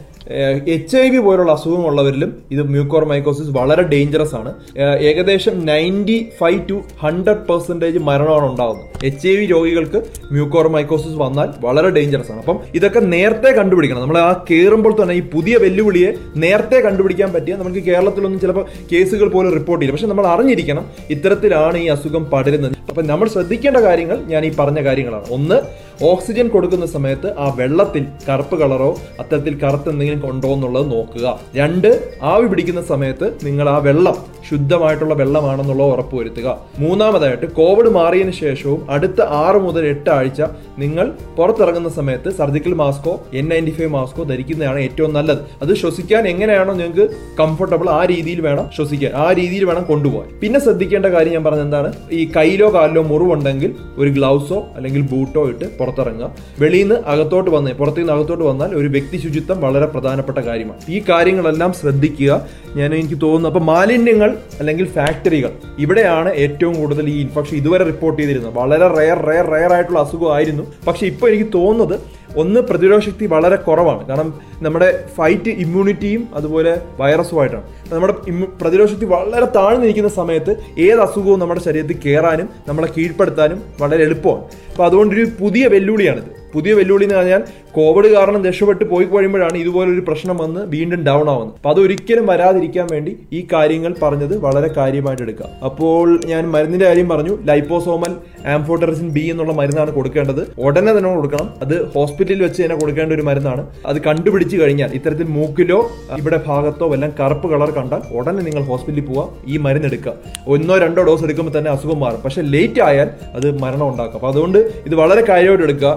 A: എച്ച് ഐ വി പോലുള്ള അസുഖമുള്ളവരിലും ഇത് മ്യൂക്കോർ മൈക്കോസിസ് വളരെ ഡേഞ്ചറസ് ആണ്. ഏകദേശം ഏകദേശം ninety five to hundred percentage മരണമാണ് ഉണ്ടാകുന്നത്. എച്ച് ഐ വി രോഗികൾക്ക് മ്യൂക്കോർ മൈക്കോസിസ് വന്നാൽ വളരെ ഡേഞ്ചറസ് ആണ്. അപ്പം ഇതൊക്കെ നേരത്തെ കണ്ടുപിടിക്കണം. നമ്മൾ ആ കയറുമ്പോൾ തന്നെ ഈ പുതിയ വെല്ലുവിളിയെ നേരത്തെ കണ്ടുപിടിക്കാൻ പറ്റിയ നമുക്ക് കേരളത്തിലൊന്നും ചിലപ്പോൾ കേസുകൾ പോലും റിപ്പോർട്ട് ചെയ്യില്ല. പക്ഷെ നമ്മൾ അറിഞ്ഞിരിക്കണം ഇത്തരത്തിലാണ് ഈ അസുഖം പടരുന്നത്. അപ്പം നമ്മൾ ശ്രദ്ധിക്കേണ്ട കാര്യങ്ങൾ ഞാൻ ഈ പറഞ്ഞ കാര്യങ്ങളാണ്. ഒന്ന് ഓക്സിജൻ കൊടുക്കുന്ന സമയത്ത് ആ വെള്ളത്തിൽ കറുപ്പ് കളറോ അത്തരത്തിൽ കറുത്ത് എന്തെങ്കിലും കൊണ്ടോ എന്നുള്ളത് നോക്കുക. രണ്ട് ആവി പിടിക്കുന്ന സമയത്ത് നിങ്ങൾ ആ വെള്ളം ശുദ്ധമായിട്ടുള്ള വെള്ളമാണെന്നുള്ളത് ഉറപ്പുവരുത്തുക മൂന്നാമതായിട്ട് കോവിഡ് മാറിയതിനു ശേഷവും അടുത്ത ആറ് മുതൽ എട്ട് ആഴ്ച നിങ്ങൾ പുറത്തിറങ്ങുന്ന സമയത്ത് സർജിക്കൽ മാസ്കോ എൻ നയന്റി ഫൈവ് മാസ്കോ ധരിക്കുന്നതാണ് ഏറ്റവും നല്ലത്. അത് ശ്വസിക്കാൻ എങ്ങനെയാണോ നിങ്ങൾക്ക് കംഫർട്ടബിൾ ആ രീതിയിൽ വേണം ശ്വസിക്കാൻ. ആ രീതിയിൽ വേണം കൊണ്ടുപോകാൻ. പിന്നെ ശ്രദ്ധിക്കേണ്ട കാര്യം ഞാൻ പറഞ്ഞത് എന്താണ്? ഈ കയ്യിലോ കാലിലോ മുറിവുണ്ടെങ്കിൽ ഒരു ഗ്ലൗസോ അല്ലെങ്കിൽ ബൂട്ടോ ഇട്ട് പുറത്തിറങ്ങുക. വെളിയിൽ നിന്ന് അകത്തോട്ട് വന്ന് പുറത്തു നിന്ന് അകത്തോട്ട് വന്നാൽ ഒരു വ്യക്തി ശുചിത്വം വളരെ പ്രധാനപ്പെട്ട കാര്യമാണ്. ഈ കാര്യങ്ങളെല്ലാം ശ്രദ്ധിക്കുക. ഞാൻ എനിക്ക് തോന്നുന്നു അപ്പൊ മാലിന്യങ്ങൾ അല്ലെങ്കിൽ ഫാക്ടറികൾ ഇവിടെയാണ് ഏറ്റവും കൂടുതൽ ഈ ഇൻഫെക്ഷൻ ഇതുവരെ റിപ്പോർട്ട് ചെയ്തിരുന്നത്. വളരെ റെയർ റെയർ റെയർ ആയിട്ടുള്ള അസുഖമായിരുന്നു. പക്ഷേ ഇപ്പോൾ എനിക്ക് തോന്നുന്നത് ഒന്ന് പ്രതിരോധശക്തി വളരെ കുറവാണ്. കാരണം നമ്മുടെ ഫൈറ്റ് ഇമ്മ്യൂണിറ്റിയും അതുപോലെ വൈറസുമായിട്ടാണ് നമ്മുടെ പ്രതിരോധശക്തി പ്രതിരോധ ശക്തി വളരെ താഴ്ന്നിരിക്കുന്ന സമയത്ത് ഏത് അസുഖവും നമ്മുടെ ശരീരത്തിൽ കയറാനും നമ്മളെ കീഴ്പ്പെടുത്താനും വളരെ എളുപ്പമാണ്. അപ്പോൾ അതുകൊണ്ടൊരു പുതിയ വെല്ലുവിളിയാണിത്. പുതിയ വെല്ലുവിളി എന്ന് പറഞ്ഞാൽ കോവിഡ് കാരണം രക്ഷപ്പെട്ട് പോയി കഴിയുമ്പോഴാണ് ഇതുപോലൊരു പ്രശ്നം വന്ന് വീണ്ടും ഡൗൺ ആവുന്നത്. അപ്പോൾ അതൊരിക്കലും വരാതിരിക്കാൻ വേണ്ടി ഈ കാര്യങ്ങൾ പറഞ്ഞത് വളരെ കാര്യമായിട്ട് എടുക്കുക. അപ്പോൾ ഞാൻ മരുന്നിന്റെ കാര്യം പറഞ്ഞു. ലൈപ്പോസോമൽ ആംഫോട്ടറിസിൻ ബി എന്നുള്ള മരുന്നാണ് കൊടുക്കേണ്ടത്. ഉടനെ തന്നെ കൊടുക്കണം. അത് ഹോസ്പിറ്റലിൽ വെച്ച് തന്നെ കൊടുക്കേണ്ട ഒരു മരുന്നാണ്. അത് കണ്ടുപിടിച്ച് കഴിഞ്ഞാൽ ഇത്തരത്തിൽ മൂക്കിലോ ഇവിടെ ഭാഗത്തോ എല്ലാം കറുപ്പ് കളർ കണ്ടാൽ ഉടനെ നിങ്ങൾ ഹോസ്പിറ്റലിൽ പോവുക ഈ മരുന്ന് എടുക്കുക. ഒന്നോ രണ്ടോ ഡോസ് എടുക്കുമ്പോൾ തന്നെ അസുഖം മാറും. പക്ഷെ ലേറ്റ് ആയാൽ അത് മരണം ഉണ്ടാക്കും. അപ്പോൾ അതുകൊണ്ട് ഇത് വളരെ കാര്യമായിട്ട് എടുക്കുക.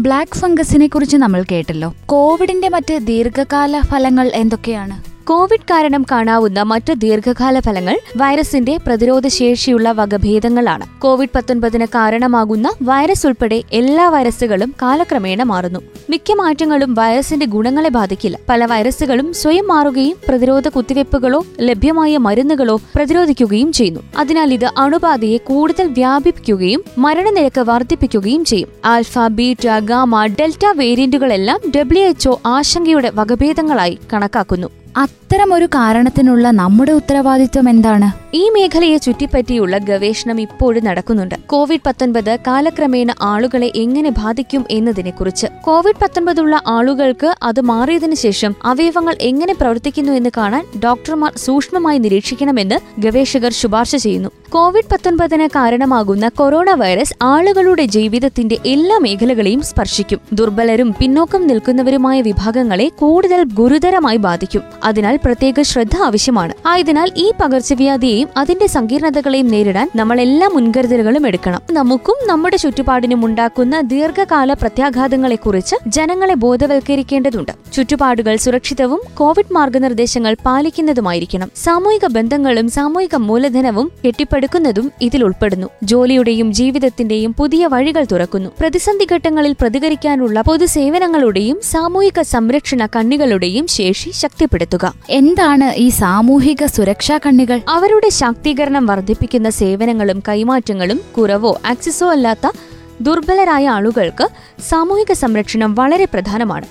B: ബ്ലാക്ക് ഫംഗസിനെ കുറിച്ച് നമ്മൾ കേട്ടല്ലോ. കോവിഡിന്റെ മറ്റ് ദീർഘകാല ഫലങ്ങൾ എന്തൊക്കെയാണ്?
C: കോവിഡ് കാരണം കാണാവുന്ന മറ്റ് ദീർഘകാല ഫലങ്ങൾ വൈറസിന്റെ പ്രതിരോധ ശേഷിയുള്ള വകഭേദങ്ങളാണ്. കോവിഡ് പത്തൊൻപതിന് കാരണമാകുന്ന വൈറസ് ഉൾപ്പെടെ എല്ലാ വൈറസുകളും കാലക്രമേണ മാറുന്നു. മിക്ക മാറ്റങ്ങളും വൈറസിന്റെ ഗുണങ്ങളെ ബാധിക്കില്ല. പല വൈറസുകളും സ്വയം മാറുകയും പ്രതിരോധ കുത്തിവയ്പ്പുകളോ ലഭ്യമായ മരുന്നുകളോ പ്രതിരോധിക്കുകയും ചെയ്യുന്നു. അതിനാൽ ഇത് അണുബാധയെ കൂടുതൽ വ്യാപിപ്പിക്കുകയും മരണനിരക്ക് വർദ്ധിപ്പിക്കുകയും ചെയ്യും. ആൽഫ ബീറ്റ ഗാമ ഡെൽറ്റ വേരിയന്റുകളെല്ലാം ഡബ്ല്യു ആശങ്കയുടെ വകഭേദങ്ങളായി കണക്കാക്കുന്നു.
B: അത്തരമൊരു കാരണത്തിനുള്ള നമ്മുടെ ഉത്തരവാദിത്വം എന്താണ്?
C: ഈ മേഖലയെ ചുറ്റിപ്പറ്റിയുള്ള ഗവേഷണം ഇപ്പോഴും നടക്കുന്നുണ്ട്. കോവിഡ് പത്തൊൻപത് കാലക്രമേണ ആളുകളെ എങ്ങനെ ബാധിക്കും എന്നതിനെക്കുറിച്ച്. കോവിഡ് പത്തൊൻപതുള്ള ആളുകൾക്ക് അത് മാറിയതിനു ശേഷം അവയവങ്ങൾ എങ്ങനെ പ്രവർത്തിക്കുന്നു എന്ന് കാണാൻ ഡോക്ടർമാർ സൂക്ഷ്മമായി നിരീക്ഷിക്കണമെന്ന് ഗവേഷകർ ശുപാർശ ചെയ്യുന്നു. കോവിഡ് പത്തൊൻപതിന് കാരണമാകുന്ന കൊറോണ വൈറസ് ആളുകളുടെ ജീവിതത്തിന്റെ എല്ലാ മേഖലകളെയും സ്പർശിക്കും. ദുർബലരും പിന്നോക്കം നിൽക്കുന്നവരുമായ വിഭാഗങ്ങളെ കൂടുതൽ ഗുരുതരമായി ബാധിക്കും. അതിനാൽ പ്രത്യേക ശ്രദ്ധ ആവശ്യമാണ്. ആയതിനാൽ ഈ പകർച്ചവ്യാധിയെയും അതിന്റെ സങ്കീർണതകളെയും നേരിടാൻ നമ്മൾ എല്ലാ മുൻകരുതലുകളും എടുക്കണം. നമുക്കും നമ്മുടെ ചുറ്റുപാടിനും ഉണ്ടാക്കുന്ന ദീർഘകാല പ്രത്യാഘാതങ്ങളെക്കുറിച്ച് ജനങ്ങളെ ബോധവൽക്കരിക്കേണ്ടതുണ്ട്. ചുറ്റുപാടുകൾ സുരക്ഷിതവും കോവിഡ് മാർഗനിർദ്ദേശങ്ങൾ പാലിക്കുന്നതുമായിരിക്കണം. സാമൂഹിക ബന്ധങ്ങളും സാമൂഹിക മൂലധനവും കെട്ടിപ്പടുക്കുന്നതും ഇതിൽ ഉൾപ്പെടുന്നു. ജോലിയുടെയും ജീവിതത്തിന്റെയും പുതിയ വഴികൾ തുറക്കുന്നു. പ്രതിസന്ധി ഘട്ടങ്ങളിൽ പ്രതികരിക്കാനുള്ള പൊതുസേവനങ്ങളുടെയും സാമൂഹിക സംരക്ഷണ കണ്ണികളുടെയും ശേഷി ശക്തിപ്പെടുത്തുക
B: എന്താണ് ഈ സാമൂഹിക സുരക്ഷാ കണ്ണികൾ?
C: അവരുടെ ശാക്തീകരണം വർദ്ധിപ്പിക്കുന്ന സേവനങ്ങളും കൈമാറ്റങ്ങളും കുറവോ ആക്സസോ അല്ലാത്ത ദുർബലരായ ആളുകൾക്ക് സാമൂഹിക സംരക്ഷണം വളരെ പ്രധാനമാണ്.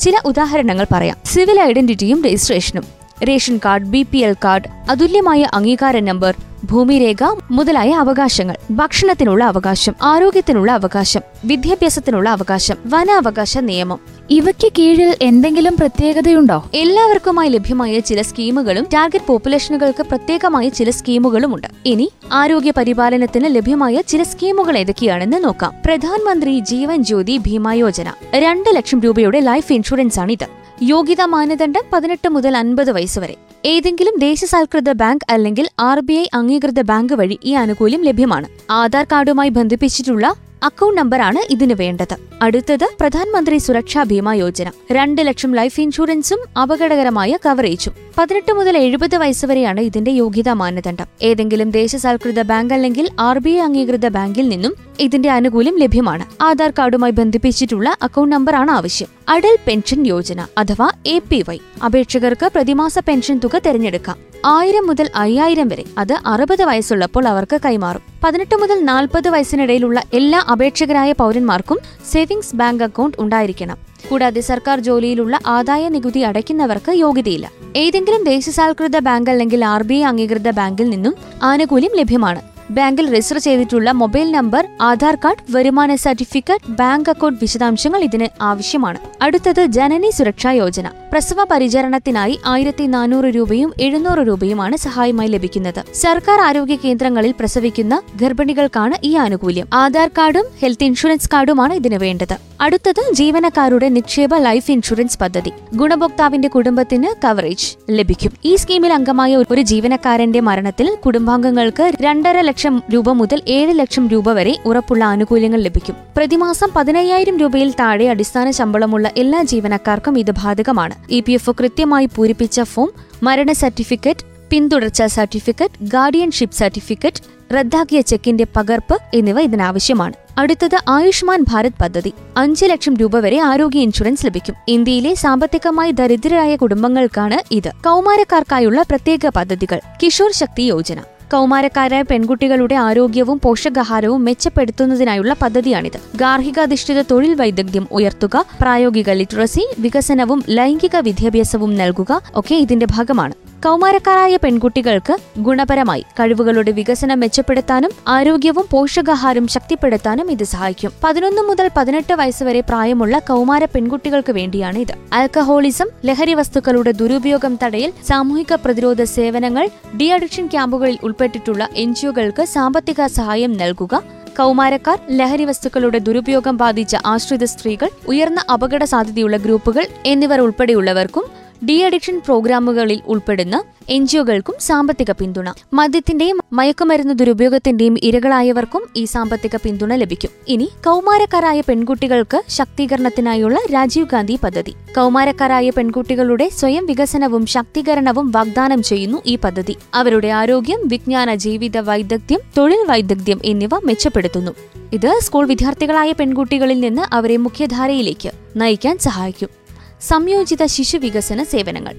C: ചില ഉദാഹരണങ്ങൾ പറയാം. സിവിൽ ഐഡന്റിറ്റിയും രജിസ്ട്രേഷനും. Ration card B P L card അതുല്യമായ അംഗീകാര നമ്പർ ഭൂമിരേഖ മുതലായ അവകാശങ്ങൾ ഭക്ഷണത്തിനുള്ള അവകാശം ആരോഗ്യത്തിനുള്ള അവകാശം വിദ്യാഭ്യാസത്തിനുള്ള അവകാശം വനാവകാശ നിയമം.
B: ഇവയ്ക്ക് കീഴിൽ എന്തെങ്കിലും പ്രത്യേകതയുണ്ടോ?
C: എല്ലാവർക്കുമായി ലഭ്യമായ ചില സ്കീമുകളും ടാർഗറ്റ് പോപ്പുലേഷനുകൾക്ക് പ്രത്യേകമായ ചില സ്കീമുകളുമുണ്ട്. ഇനി ആരോഗ്യ പരിപാലനത്തിന് ലഭ്യമായ ചില സ്കീമുകൾ ഏതൊക്കെയാണെന്ന് നോക്കാം. പ്രധാനമന്ത്രി ജീവൻ ജ്യോതി ഭീമാ യോജന. രണ്ട് ലക്ഷം രൂപയുടെ ലൈഫ് ഇൻഷുറൻസ് ആണ് ഇത് യോഗ്യതാ മാനദണ്ഡം പതിനെട്ട് മുതൽ അൻപത് വയസ്സ് വരെ. ഏതെങ്കിലും ദേശസാൽകൃത ബാങ്ക് അല്ലെങ്കിൽ ആർ ബി ഐ അംഗീകൃത ബാങ്ക് വഴി ഈ ആനുകൂല്യം ലഭ്യമാണ്. ആധാർ കാർഡുമായി ബന്ധിപ്പിച്ചിട്ടുള്ള അക്കൗണ്ട് നമ്പറാണ് ഇതിന് വേണ്ടത്. അടുത്തത് പ്രധാനമന്ത്രി സുരക്ഷാ ഭീമാ യോജന. രണ്ട് ലക്ഷം ലൈഫ് ഇൻഷുറൻസും അപകടകരമായ കവറേജും. പതിനെട്ട് മുതൽ എഴുപത് വയസ്സ് വരെയാണ് ഇതിന്റെ യോഗ്യതാ മാനദണ്ഡം. ഏതെങ്കിലും ദേശസാൽകൃത ബാങ്ക് അല്ലെങ്കിൽ ആർ ബി ഐ അംഗീകൃത ബാങ്കിൽ നിന്നും ഇതിന്റെ ആനുകൂല്യം ലഭ്യമാണ്. ആധാർ കാർഡുമായി ബന്ധിപ്പിച്ചിട്ടുള്ള അക്കൗണ്ട് നമ്പറാണ് ആവശ്യം. അടൽ പെൻഷൻ യോജന അഥവാ എ പി വൈ. അപേക്ഷകർക്ക് പ്രതിമാസ പെൻഷൻ തുക തിരഞ്ഞെടുക്കാം. ആയിരം മുതൽ അയ്യായിരം വരെ. അത് അറുപത് വയസ്സുള്ളപ്പോൾ അവർക്ക് കൈമാറും. പതിനെട്ട് മുതൽ നാൽപ്പത് വയസ്സിനിടയിലുള്ള എല്ലാ അപേക്ഷകരായ പൗരന്മാർക്കും സേവിങ്സ് ബാങ്ക് അക്കൗണ്ട് ഉണ്ടായിരിക്കണം. കൂടാതെ സർക്കാർ ജോലിയിലുള്ള ആദായ നികുതി അടയ്ക്കുന്നവർക്ക് യോഗ്യതയില്ല. ഏതെങ്കിലും ദേശസാൽകൃത ബാങ്ക് അല്ലെങ്കിൽ ആർ അംഗീകൃത ബാങ്കിൽ നിന്നും ആനുകൂല്യം ലഭ്യമാണ്. ബാങ്കിൽ രജിസ്റ്റർ ചെയ്തിട്ടുള്ള മൊബൈൽ നമ്പർ ആധാർ കാർഡ് വരുമാന സർട്ടിഫിക്കറ്റ് ബാങ്ക് അക്കൗണ്ട് വിശദാംശങ്ങൾ ഇതിന് ആവശ്യമാണ്. അടുത്തത് ജനനി സുരക്ഷാ യോജന. പ്രസവ പരിചരണത്തിനായി ആയിരത്തി നാനൂറ് രൂപയും എഴുന്നൂറ് രൂപയുമാണ് സഹായമായി ലഭിക്കുന്നത്. സർക്കാർ ആരോഗ്യ കേന്ദ്രങ്ങളിൽ പ്രസവിക്കുന്ന ഗർഭിണികൾക്കാണ് ഈ ആനുകൂല്യം. ആധാർ കാർഡും ഹെൽത്ത് ഇൻഷുറൻസ് കാർഡുമാണ് ഇതിന് വേണ്ടത്. അടുത്തത് ജീവനക്കാരുടെ നിക്ഷേപ ലൈഫ് ഇൻഷുറൻസ് പദ്ധതി. ഗുണഭോക്താവിന്റെ കുടുംബത്തിന് കവറേജ് ലഭിക്കും. ഈ സ്കീമിൽ അംഗമായ ഒരു ജീവനക്കാരന്റെ മരണത്തിൽ കുടുംബാംഗങ്ങൾക്ക് രണ്ടര ലക്ഷം രൂപ മുതൽ ഏഴ് ലക്ഷം രൂപ വരെ ഉറപ്പുള്ള ആനുകൂല്യങ്ങൾ ലഭിക്കും. പ്രതിമാസം പതിനയ്യായിരം രൂപയിൽ താഴെ അടിസ്ഥാന ശമ്പളമുള്ള എല്ലാ ജീവനക്കാർക്കും ഇത് ബാധകമാണ്. ഇ പി എഫ് കൃത്യമായി പൂരിപ്പിച്ച ഫോം മരണ സർട്ടിഫിക്കറ്റ് പിന്തുടർച്ചാ സർട്ടിഫിക്കറ്റ് ഗാർഡിയൻഷിപ്പ് സർട്ടിഫിക്കറ്റ് റദ്ദാക്കിയ ചെക്കിന്റെ പകർപ്പ് എന്നിവ ഇതിനാവശ്യമാണ്. അടുത്തത് ആയുഷ്മാൻ ഭാരത് പദ്ധതി. അഞ്ച് ലക്ഷം രൂപ വരെ ആരോഗ്യ ഇൻഷുറൻസ് ലഭിക്കും. ഇന്ത്യയിലെ സാമ്പത്തികമായി ദരിദ്രരായ കുടുംബങ്ങൾക്കാണ് ഇത്. കൗമാരക്കാർക്കായുള്ള പ്രത്യേക പദ്ധതികൾ. കിഷോർ ശക്തി യോജന. കൗമാരക്കാരായ പെൺകുട്ടികളുടെ ആരോഗ്യവും പോഷകാഹാരവും മെച്ചപ്പെടുത്തുന്നതിനായുള്ള പദ്ധതിയാണിത്. ഗാർഹികാധിഷ്ഠിത തൊഴിൽ വൈദഗ്ധ്യം ഉയർത്തുക പ്രായോഗിക ലിറ്ററസി വികസനവും ലൈംഗിക വിദ്യാഭ്യാസവും നൽകുക ഒക്കെ ഇതിന്റെ ഭാഗമാണ്. കൗമാരക്കാരായ പെൺകുട്ടികൾക്ക് ഗുണപരമായി കഴിവുകളുടെ വികസനം മെച്ചപ്പെടുത്താനും ആരോഗ്യവും പോഷകാഹാരം ശക്തിപ്പെടുത്താനും ഇത് സഹായിക്കും. പതിനൊന്ന് മുതൽ പതിനെട്ട് വയസ്സ് വരെ പ്രായമുള്ള കൗമാര പെൺകുട്ടികൾക്ക് വേണ്ടിയാണ് ഇത്. ആൽക്കഹോളിസം ലഹരി വസ്തുക്കളുടെ ദുരുപയോഗം തടയൽ സാമൂഹിക പ്രതിരോധ സേവനങ്ങൾ ഡി അഡിക്ഷൻ ക്യാമ്പുകളിൽ ഉൾപ്പെട്ടിട്ടുള്ള എൻജിഒകൾക്ക് സാമ്പത്തിക സഹായം നൽകുക കൗമാരക്കാർ ലഹരി വസ്തുക്കളുടെ ദുരുപയോഗം ബാധിച്ച ആശ്രിത സ്ത്രീകൾ ഉയർന്ന അപകട സാധ്യതയുള്ള ഗ്രൂപ്പുകൾ എന്നിവർ ഉൾപ്പെടെയുള്ളവർക്കും ഡി അഡിക്ഷൻ പ്രോഗ്രാമുകളിൽ ഉൾപ്പെടുന്ന എൻ ജിഒകൾക്കും സാമ്പത്തിക പിന്തുണ. മദ്യത്തിന്റെയും മയക്കുമരുന്ന് ദുരുപയോഗത്തിന്റെയും ഇരകളായവർക്കും ഈ സാമ്പത്തിക പിന്തുണ ലഭിക്കും. ഇനി കൗമാരക്കാരായ പെൺകുട്ടികൾക്ക് ശാക്തീകരണത്തിനായുള്ള രാജീവ് ഗാന്ധി പദ്ധതി. കൗമാരക്കാരായ പെൺകുട്ടികളുടെ സ്വയം വികസനവും ശാക്തീകരണവും വാഗ്ദാനം ചെയ്യുന്നു ഈ പദ്ധതി. അവരുടെ ആരോഗ്യം വിജ്ഞാന ജീവിത വൈദഗ്ധ്യം തൊഴിൽ വൈദഗ്ധ്യം എന്നിവ മെച്ചപ്പെടുത്തുന്നു. ഇത് സ്കൂൾ വിദ്യാർത്ഥികളായ പെൺകുട്ടികളിൽ നിന്ന് അവരെ മുഖ്യധാരയിലേക്ക് നയിക്കാൻ സഹായിക്കും. സംയോജിത ശിശുവികസന സേവനങ്ങൾ.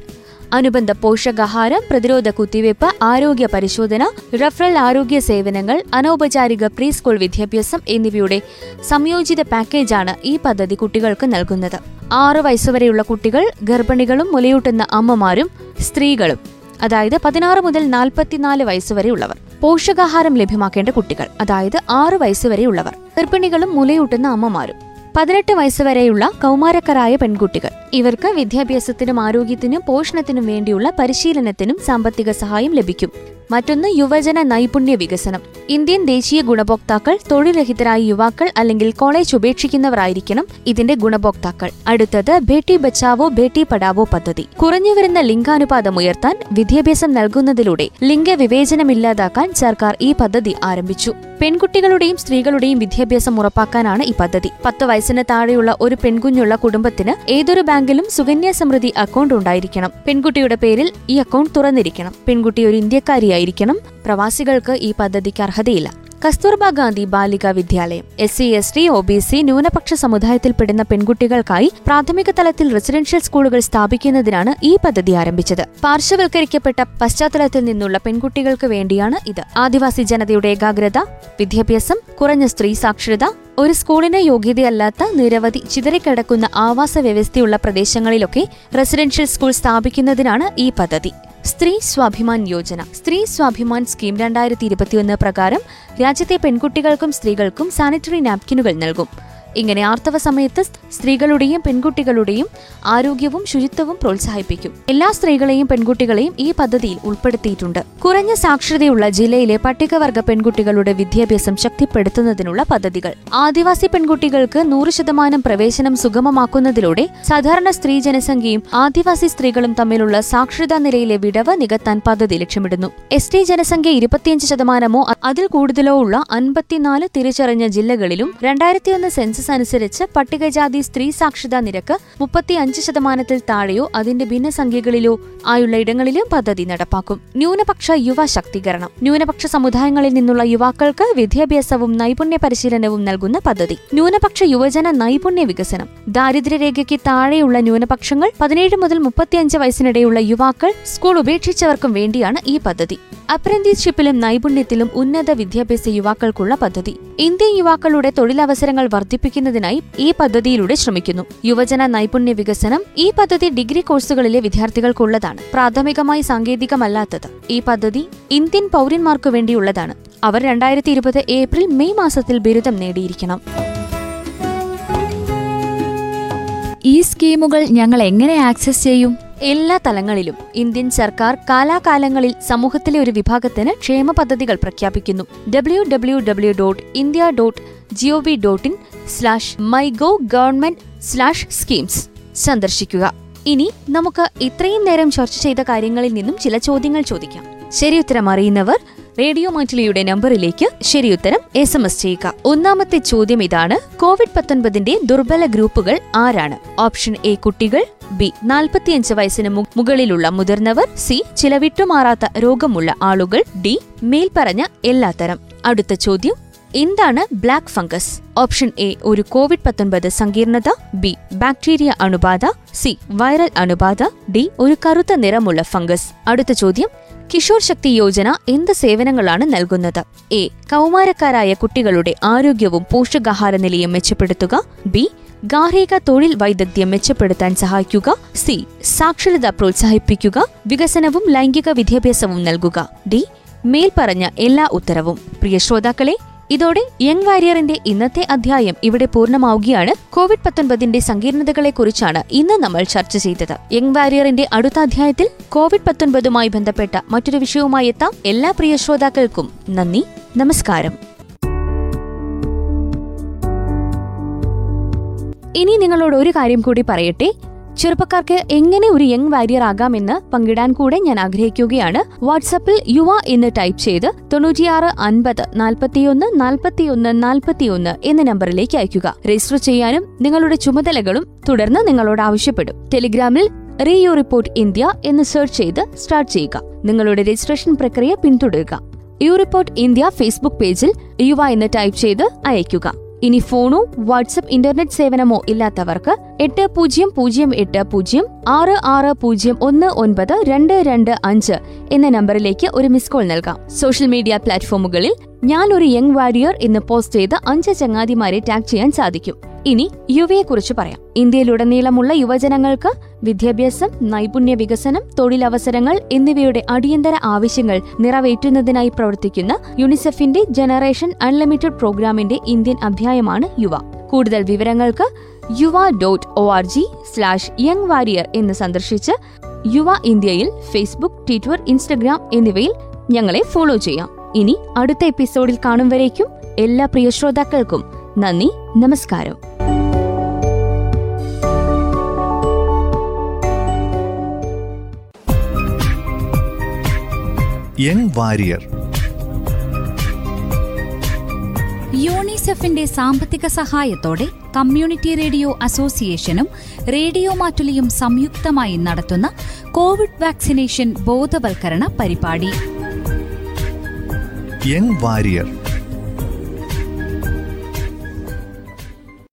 C: അനുബന്ധ പോഷകാഹാരം പ്രതിരോധ കുത്തിവയ്പ് ആരോഗ്യ പരിശോധന റഫറൽ ആരോഗ്യ സേവനങ്ങൾ അനൗപചാരിക പ്രീ സ്കൂൾ വിദ്യാഭ്യാസം എന്നിവയുടെ സംയോജിത പാക്കേജാണ് ഈ പദ്ധതി കുട്ടികൾക്ക് നൽകുന്നത്. ആറു വയസ്സുവരെയുള്ള കുട്ടികൾ ഗർഭിണികളും മുലയൂട്ടുന്ന അമ്മമാരും സ്ത്രീകളും അതായത് പതിനാറ് മുതൽ നാൽപ്പത്തിനാല് വയസ്സുവരെയുള്ളവർ. പോഷകാഹാരം ലഭ്യമാക്കേണ്ട കുട്ടികൾ അതായത് ആറു വയസ്സുവരെയുള്ളവർ. ഗർഭിണികളും മുലയൂട്ടുന്ന അമ്മമാരും. പതിനെട്ട് വയസ്സുവരെയുള്ള കൗമാരക്കാരായ പെൺകുട്ടികൾ. ഇവർക്ക് വിദ്യാഭ്യാസത്തിനും ആരോഗ്യത്തിനും പോഷണത്തിനും വേണ്ടിയുള്ള പരിശീലനത്തിനും സാമ്പത്തിക സഹായം ലഭിക്കും. മറ്റൊന്ന് യുവജന നൈപുണ്യ വികസനം. ഇന്ത്യൻ ദേശീയ ഗുണഭോക്താക്കൾ തൊഴിൽരഹിതരായ യുവാക്കൾ അല്ലെങ്കിൽ കോളേജ് ഉപേക്ഷിക്കുന്നവരായിരിക്കണം ഇതിന്റെ ഗുണഭോക്താക്കൾ. അടുത്തത് ബേട്ടി ബച്ചാവോ ബേട്ടി പഠാവോ പദ്ധതി. കുറഞ്ഞുവരുന്ന ലിംഗാനുപാതം ഉയർത്താൻ വിദ്യാഭ്യാസം നൽകുന്നതിലൂടെ ലിംഗവിവേചനമില്ലാതാക്കാൻ സർക്കാർ ഈ പദ്ധതി ആരംഭിച്ചു. പെൺകുട്ടികളുടെയും സ്ത്രീകളുടെയും വിദ്യാഭ്യാസം ഉറപ്പാക്കാനാണ് ഈ പദ്ധതി. പത്ത് വയസ്സിന് താഴെയുള്ള ഒരു പെൺകുഞ്ഞുള്ള കുടുംബത്തിന് ഏതൊരു ബാങ്കിലും സുകന്യ സമൃദ്ധി അക്കൗണ്ട് ഉണ്ടായിരിക്കണം. പെൺകുട്ടിയുടെ പേരിൽ ഈ അക്കൗണ്ട് തുറന്നിരിക്കണം. പെൺകുട്ടി ഒരു ഇന്ത്യക്കാരിയായിരിക്കണം. പ്രവാസികൾക്ക് ഈ പദ്ധതിക്ക് അർഹതയില്ല. Kasturba Gandhi Balika Vidyalaya S C S T O B C ന്യൂനപക്ഷ സമുദായത്തിൽപ്പെടുന്ന പെൺകുട്ടികൾക്കായി പ്രാഥമിക തലത്തിൽ റെസിഡൻഷ്യൽ സ്കൂളുകൾ സ്ഥാപിക്കുന്നതിനാണ് ഈ പദ്ധതി ആരംഭിച്ചത്. പാർശ്വവൽക്കരിക്കപ്പെട്ട പശ്ചാത്തലത്തിൽ നിന്നുള്ള പെൺകുട്ടികൾക്ക് വേണ്ടിയാണ് ഇത്. ആദിവാസി ജനതയുടെ ഏകാഗ്രത വിദ്യാഭ്യാസം കുറഞ്ഞ സ്ത്രീ സാക്ഷരത ഒരു സ്കൂളിന് യോഗ്യതയല്ലാത്ത നിരവധി ചിതറിക്കിടക്കുന്ന ആവാസ വ്യവസ്ഥയുള്ള പ്രദേശങ്ങളിലൊക്കെ റെസിഡൻഷ്യൽ സ്കൂൾ സ്ഥാപിക്കുന്നതിനാണ് ഈ പദ്ധതി. സ്ത്രീ സ്വാഭിമാൻ യോജന. സ്ത്രീ സ്വാഭിമാൻ സ്കീം രണ്ടായിരത്തി ഇരുപത്തിയൊന്ന് പ്രകാരം രാജ്യത്തെ പെൺകുട്ടികൾക്കും സ്ത്രീകൾക്കും സാനിറ്ററി നാപ്കിനുകൾ നൽകും. ഇങ്ങനെ ആർത്തവ സമയത്ത് സ്ത്രീകളുടെയും പെൺകുട്ടികളുടെയും ആരോഗ്യവും ശുചിത്വവും പ്രോത്സാഹിപ്പിക്കും. എല്ലാ സ്ത്രീകളെയും പെൺകുട്ടികളെയും ഈ പദ്ധതിയിൽ ഉൾപ്പെടുത്തിയിട്ടുണ്ട്. കുറഞ്ഞ സാക്ഷരതയുള്ള ജില്ലയിലെ പട്ടികവർഗ പെൺകുട്ടികളുടെ വിദ്യാഭ്യാസം ശക്തിപ്പെടുത്തുന്നതിനുള്ള പദ്ധതികൾ. ആദിവാസി പെൺകുട്ടികൾക്ക് നൂറ് ശതമാനം പ്രവേശനം സുഗമമാക്കുന്നതിലൂടെ സാധാരണ സ്ത്രീ ജനസംഖ്യയും ആദിവാസി സ്ത്രീകളും തമ്മിലുള്ള സാക്ഷരതാ നിലയിലെ വിടവ് നികത്താൻ പദ്ധതി ലക്ഷ്യമിടുന്നു. എസ് ടി ജനസംഖ്യ ഇരുപത്തിയഞ്ച് ശതമാനമോ അതിൽ കൂടുതലോ ഉള്ള അൻപത്തിനാല് തിരിച്ചറിഞ്ഞ ജില്ലകളിലും രണ്ടായിരത്തിയൊന്ന് സെൻസസ് അനുസരിച്ച് പട്ടികജാതി സ്ത്രീ സാക്ഷരതാ നിരക്ക് മുപ്പത്തി അഞ്ച് ശതമാനത്തിൽ താഴെയോ അതിന്റെ ഭിന്നസംഖ്യകളിലോ ആയുള്ള ഇടങ്ങളിലും പദ്ധതി നടപ്പാക്കും. ന്യൂനപക്ഷ യുവ ശാക്തീകരണം. ന്യൂനപക്ഷ സമുദായങ്ങളിൽ നിന്നുള്ള യുവാക്കൾക്ക് വിദ്യാഭ്യാസവും നൈപുണ്യ പരിശീലനവും നൽകുന്ന പദ്ധതി. ന്യൂനപക്ഷ യുവജന നൈപുണ്യ വികസനം. ദാരിദ്ര്യരേഖയ്ക്ക് താഴെയുള്ള ന്യൂനപക്ഷങ്ങൾ പതിനേഴ് മുതൽ മുപ്പത്തിയഞ്ച് വയസ്സിനിടെയുള്ള യുവാക്കൾ സ്കൂൾ ഉപേക്ഷിച്ചവർക്കും വേണ്ടിയാണ് ഈ പദ്ധതി. അപ്രന്റീസ്ഷിപ്പിലും നൈപുണ്യത്തിലും ഉന്നത വിദ്യാഭ്യാസ യുവാക്കൾക്കുള്ള പദ്ധതി. ഇന്ത്യൻ യുവാക്കളുടെ തൊഴിലവസരങ്ങൾ വർദ്ധിപ്പിക്കുന്നതിനായി ഈ പദ്ധതിയിലൂടെ ശ്രമിക്കുന്നു. യുവജന നൈപുണ്യ വികസനം ഈ പദ്ധതി ഡിഗ്രി കോഴ്സുകളിലെ വിദ്യാർത്ഥികൾക്കുള്ളതാണ്. പ്രാഥമികമായി സാങ്കേതികമല്ലാത്തത്. ഈ പദ്ധതി ഇന്ത്യൻ പൗരന്മാർക്കു വേണ്ടിയുള്ളതാണ്. അവർ രണ്ടായിരത്തി ഇരുപത് ഏപ്രിൽ മെയ് മാസത്തിൽ ബിരുദം നേടിയിരിക്കണം.
B: ഈ സ്കീമുകൾ ഞങ്ങൾ എങ്ങനെ ആക്സസ് ചെയ്യും?
C: എല്ലാ തലങ്ങളിലും ഇന്ത്യൻ സർക്കാർ കാലാകാലങ്ങളിൽ സമൂഹത്തിലെ ഒരു വിഭാഗത്തിന് ക്ഷേമ പദ്ധതികൾ പ്രഖ്യാപിക്കുന്നു. W W W dot India dot G O V dot in slash my go government slash schemes സന്ദർശിക്കുക. ഇനി നമുക്ക് ഇത്രയും നേരം ചർച്ച ചെയ്ത കാര്യങ്ങളിൽ നിന്നും ചില ചോദ്യങ്ങൾ ചോദിക്കാം. ശരി ഉത്തരം അറിയുന്നവർ റേഡിയോ മാറ്റിലിയുടെ നമ്പറിലേക്ക് ശരിയുത്തരം എസ് എം എസ് ചെയ്യുക. ഒന്നാമത്തെ ചോദ്യം ഇതാണ് കോവിഡ് പത്തൊൻപതിന്റെ ദുർബല ഗ്രൂപ്പുകൾ ആരാണ്? ഓപ്ഷൻ എ കുട്ടികൾ. ബി നാൽപ്പത്തിയഞ്ച് വയസ്സിന് മുകളിലുള്ള മുതിർന്നവർ. സി ചില വിട്ടുമാറാത്ത രോഗമുള്ള ആളുകൾ. ഡി മേൽപ്പറഞ്ഞ എല്ലാത്തരം. അടുത്ത ചോദ്യം എന്താണ് ബ്ലാക്ക് ഫംഗസ്? ഓപ്ഷൻ എ ഒരു കോവിഡ് പത്തൊൻപത് സങ്കീർണത. ബി ബാക്ടീരിയ അണുബാധ. സി വൈറൽ അണുബാധ. ഡി ഒരു കറുത്ത നിറമുള്ള ഫംഗസ്. അടുത്ത ചോദ്യം കിഷോർ ശക്തി യോജന എന്ത് സേവനങ്ങളാണ് നൽകുന്നത്? എ. കൗമാരക്കാരായ കുട്ടികളുടെ ആരോഗ്യവും പോഷകാഹാര നിലയും മെച്ചപ്പെടുത്തുക. ബി. ഗാർഹിക തൊഴിൽ വൈദഗ്ധ്യം മെച്ചപ്പെടുത്താൻ സഹായിക്കുക. സി. സാക്ഷരത പ്രോത്സാഹിപ്പിക്കുക. വികസനവും ലൈംഗിക വിദ്യാഭ്യാസവും നൽകുക. ഡി. മേൽപ്പറഞ്ഞ എല്ലാ ഉത്തരവും. പ്രിയ ശ്രോതാക്കളെ ഇതോടെ യങ് വാരിയറിന്റെ ഇന്നത്തെ അധ്യായം ഇവിടെ പൂർണമാവുകയാണ്. കോവിഡ് പത്തൊൻപതിന്റെ സങ്കീർണതകളെക്കുറിച്ചാണ് ഇന്ന് നമ്മൾ ചർച്ച ചെയ്തത്. യങ് വാരിയറിന്റെ അടുത്ത അധ്യായത്തിൽ കോവിഡ് പത്തൊൻപതുമായി ബന്ധപ്പെട്ട മറ്റൊരു വിഷയവുമായി എത്താം എല്ലാ പ്രിയ ശ്രോതാക്കൾക്കും നന്ദി നമസ്കാരം. ഇനി നിങ്ങളോട് ഒരു കാര്യം കൂടി പറയട്ടെ. ചെറുപ്പക്കാർക്ക് എങ്ങനെ ഒരു യങ് വാരിയർ ആകാമെന്ന് പങ്കിടാൻ കൂടെ ഞാൻ ആഗ്രഹിക്കുകയാണ്. വാട്സപ്പിൽ യുവ എന്ന് ടൈപ്പ് ചെയ്ത് തൊണ്ണൂറ്റിയാറ് അൻപത് നാൽപ്പത്തിയൊന്ന് നാൽപ്പത്തിയൊന്ന് നാൽപ്പത്തിയൊന്ന് എന്ന നമ്പറിലേക്ക് അയക്കുക രജിസ്റ്റർ ചെയ്യാനും നിങ്ങളുടെ ചുമതലകളും തുടർന്ന് നിങ്ങളോട് ആവശ്യപ്പെടും. ടെലിഗ്രാമിൽ റേയോ റിപ്പോർട്ട് ഇന്ത്യ എന്ന് സെർച്ച് ചെയ്ത് സ്റ്റാർട്ട് ചെയ്യുക. നിങ്ങളുടെ രജിസ്ട്രേഷൻ പ്രക്രിയ പിന്തുടരുക. യു റിപ്പോർട്ട് ഇന്ത്യ ഫേസ്ബുക്ക് പേജിൽ യുവ എന്ന് ടൈപ്പ് ചെയ്ത് അയയ്ക്കുക. ഇനി ഫോണോ വാട്സപ്പ് ഇന്റർനെറ്റ് സേവനമോ ഇല്ലാത്തവർക്ക് എട്ട് പൂജ്യം പൂജ്യം എട്ട് പൂജ്യം ആറ് ആറ് പൂജ്യം ഒന്ന് ഒൻപത് രണ്ട് രണ്ട് അഞ്ച് എന്ന നമ്പറിലേക്ക് ഒരു മിസ് കോൾ നൽകാം. സോഷ്യൽ മീഡിയ പ്ലാറ്റ്ഫോമുകളിൽ ഞാൻ ഒരു യങ് വാരിയർ എന്ന് പോസ്റ്റ് ചെയ്ത് അഞ്ച് ചങ്ങാതിമാരെ ടാഗ് ചെയ്യാൻ സാധിക്കും. ഇനി യുവയെ കുറിച്ച് പറയാം. ഇന്ത്യയിലുടനീളമുള്ള യുവജനങ്ങൾക്ക് വിദ്യാഭ്യാസം നൈപുണ്യ വികസനം തൊഴിലവസരങ്ങൾ എന്നിവയുടെ അടിയന്തര ആവശ്യങ്ങൾ നിറവേറ്റുന്നതിനായി പ്രവർത്തിക്കുന്ന യുണിസെഫിന്റെ ജനറേഷൻ അൺലിമിറ്റഡ് പ്രോഗ്രാമിന്റെ ഇന്ത്യൻ അധ്യായമാണ് യുവ. കൂടുതൽ വിവരങ്ങൾക്ക് Yuva dot O R G slash young warrior എന്ന് സന്ദർശിച്ച് യുവ ഇന്ത്യയിൽ ഫേസ്ബുക്ക് ട്വിറ്റർ ഇൻസ്റ്റഗ്രാം എന്നിവയിൽ ഞങ്ങളെ ഫോളോ ചെയ്യാം. ഇനി അടുത്ത എപ്പിസോഡിൽ കാണും വരേക്കും എല്ലാ പ്രിയ ശ്രോതാക്കൾക്കും നന്ദി നമസ്കാരം.
E: യങ് വാരിയർ.
B: യൂണിസെഫിന്റെ സാമ്പത്തിക സഹായത്തോടെ കമ്മ്യൂണിറ്റി റേഡിയോ അസോസിയേഷനും റേഡിയോ മാറ്റുലിയും സംയുക്തമായി നടത്തുന്ന കോവിഡ് വാക്സിനേഷൻ ബോധവൽക്കരണ പരിപാടി.
E: Young warrior.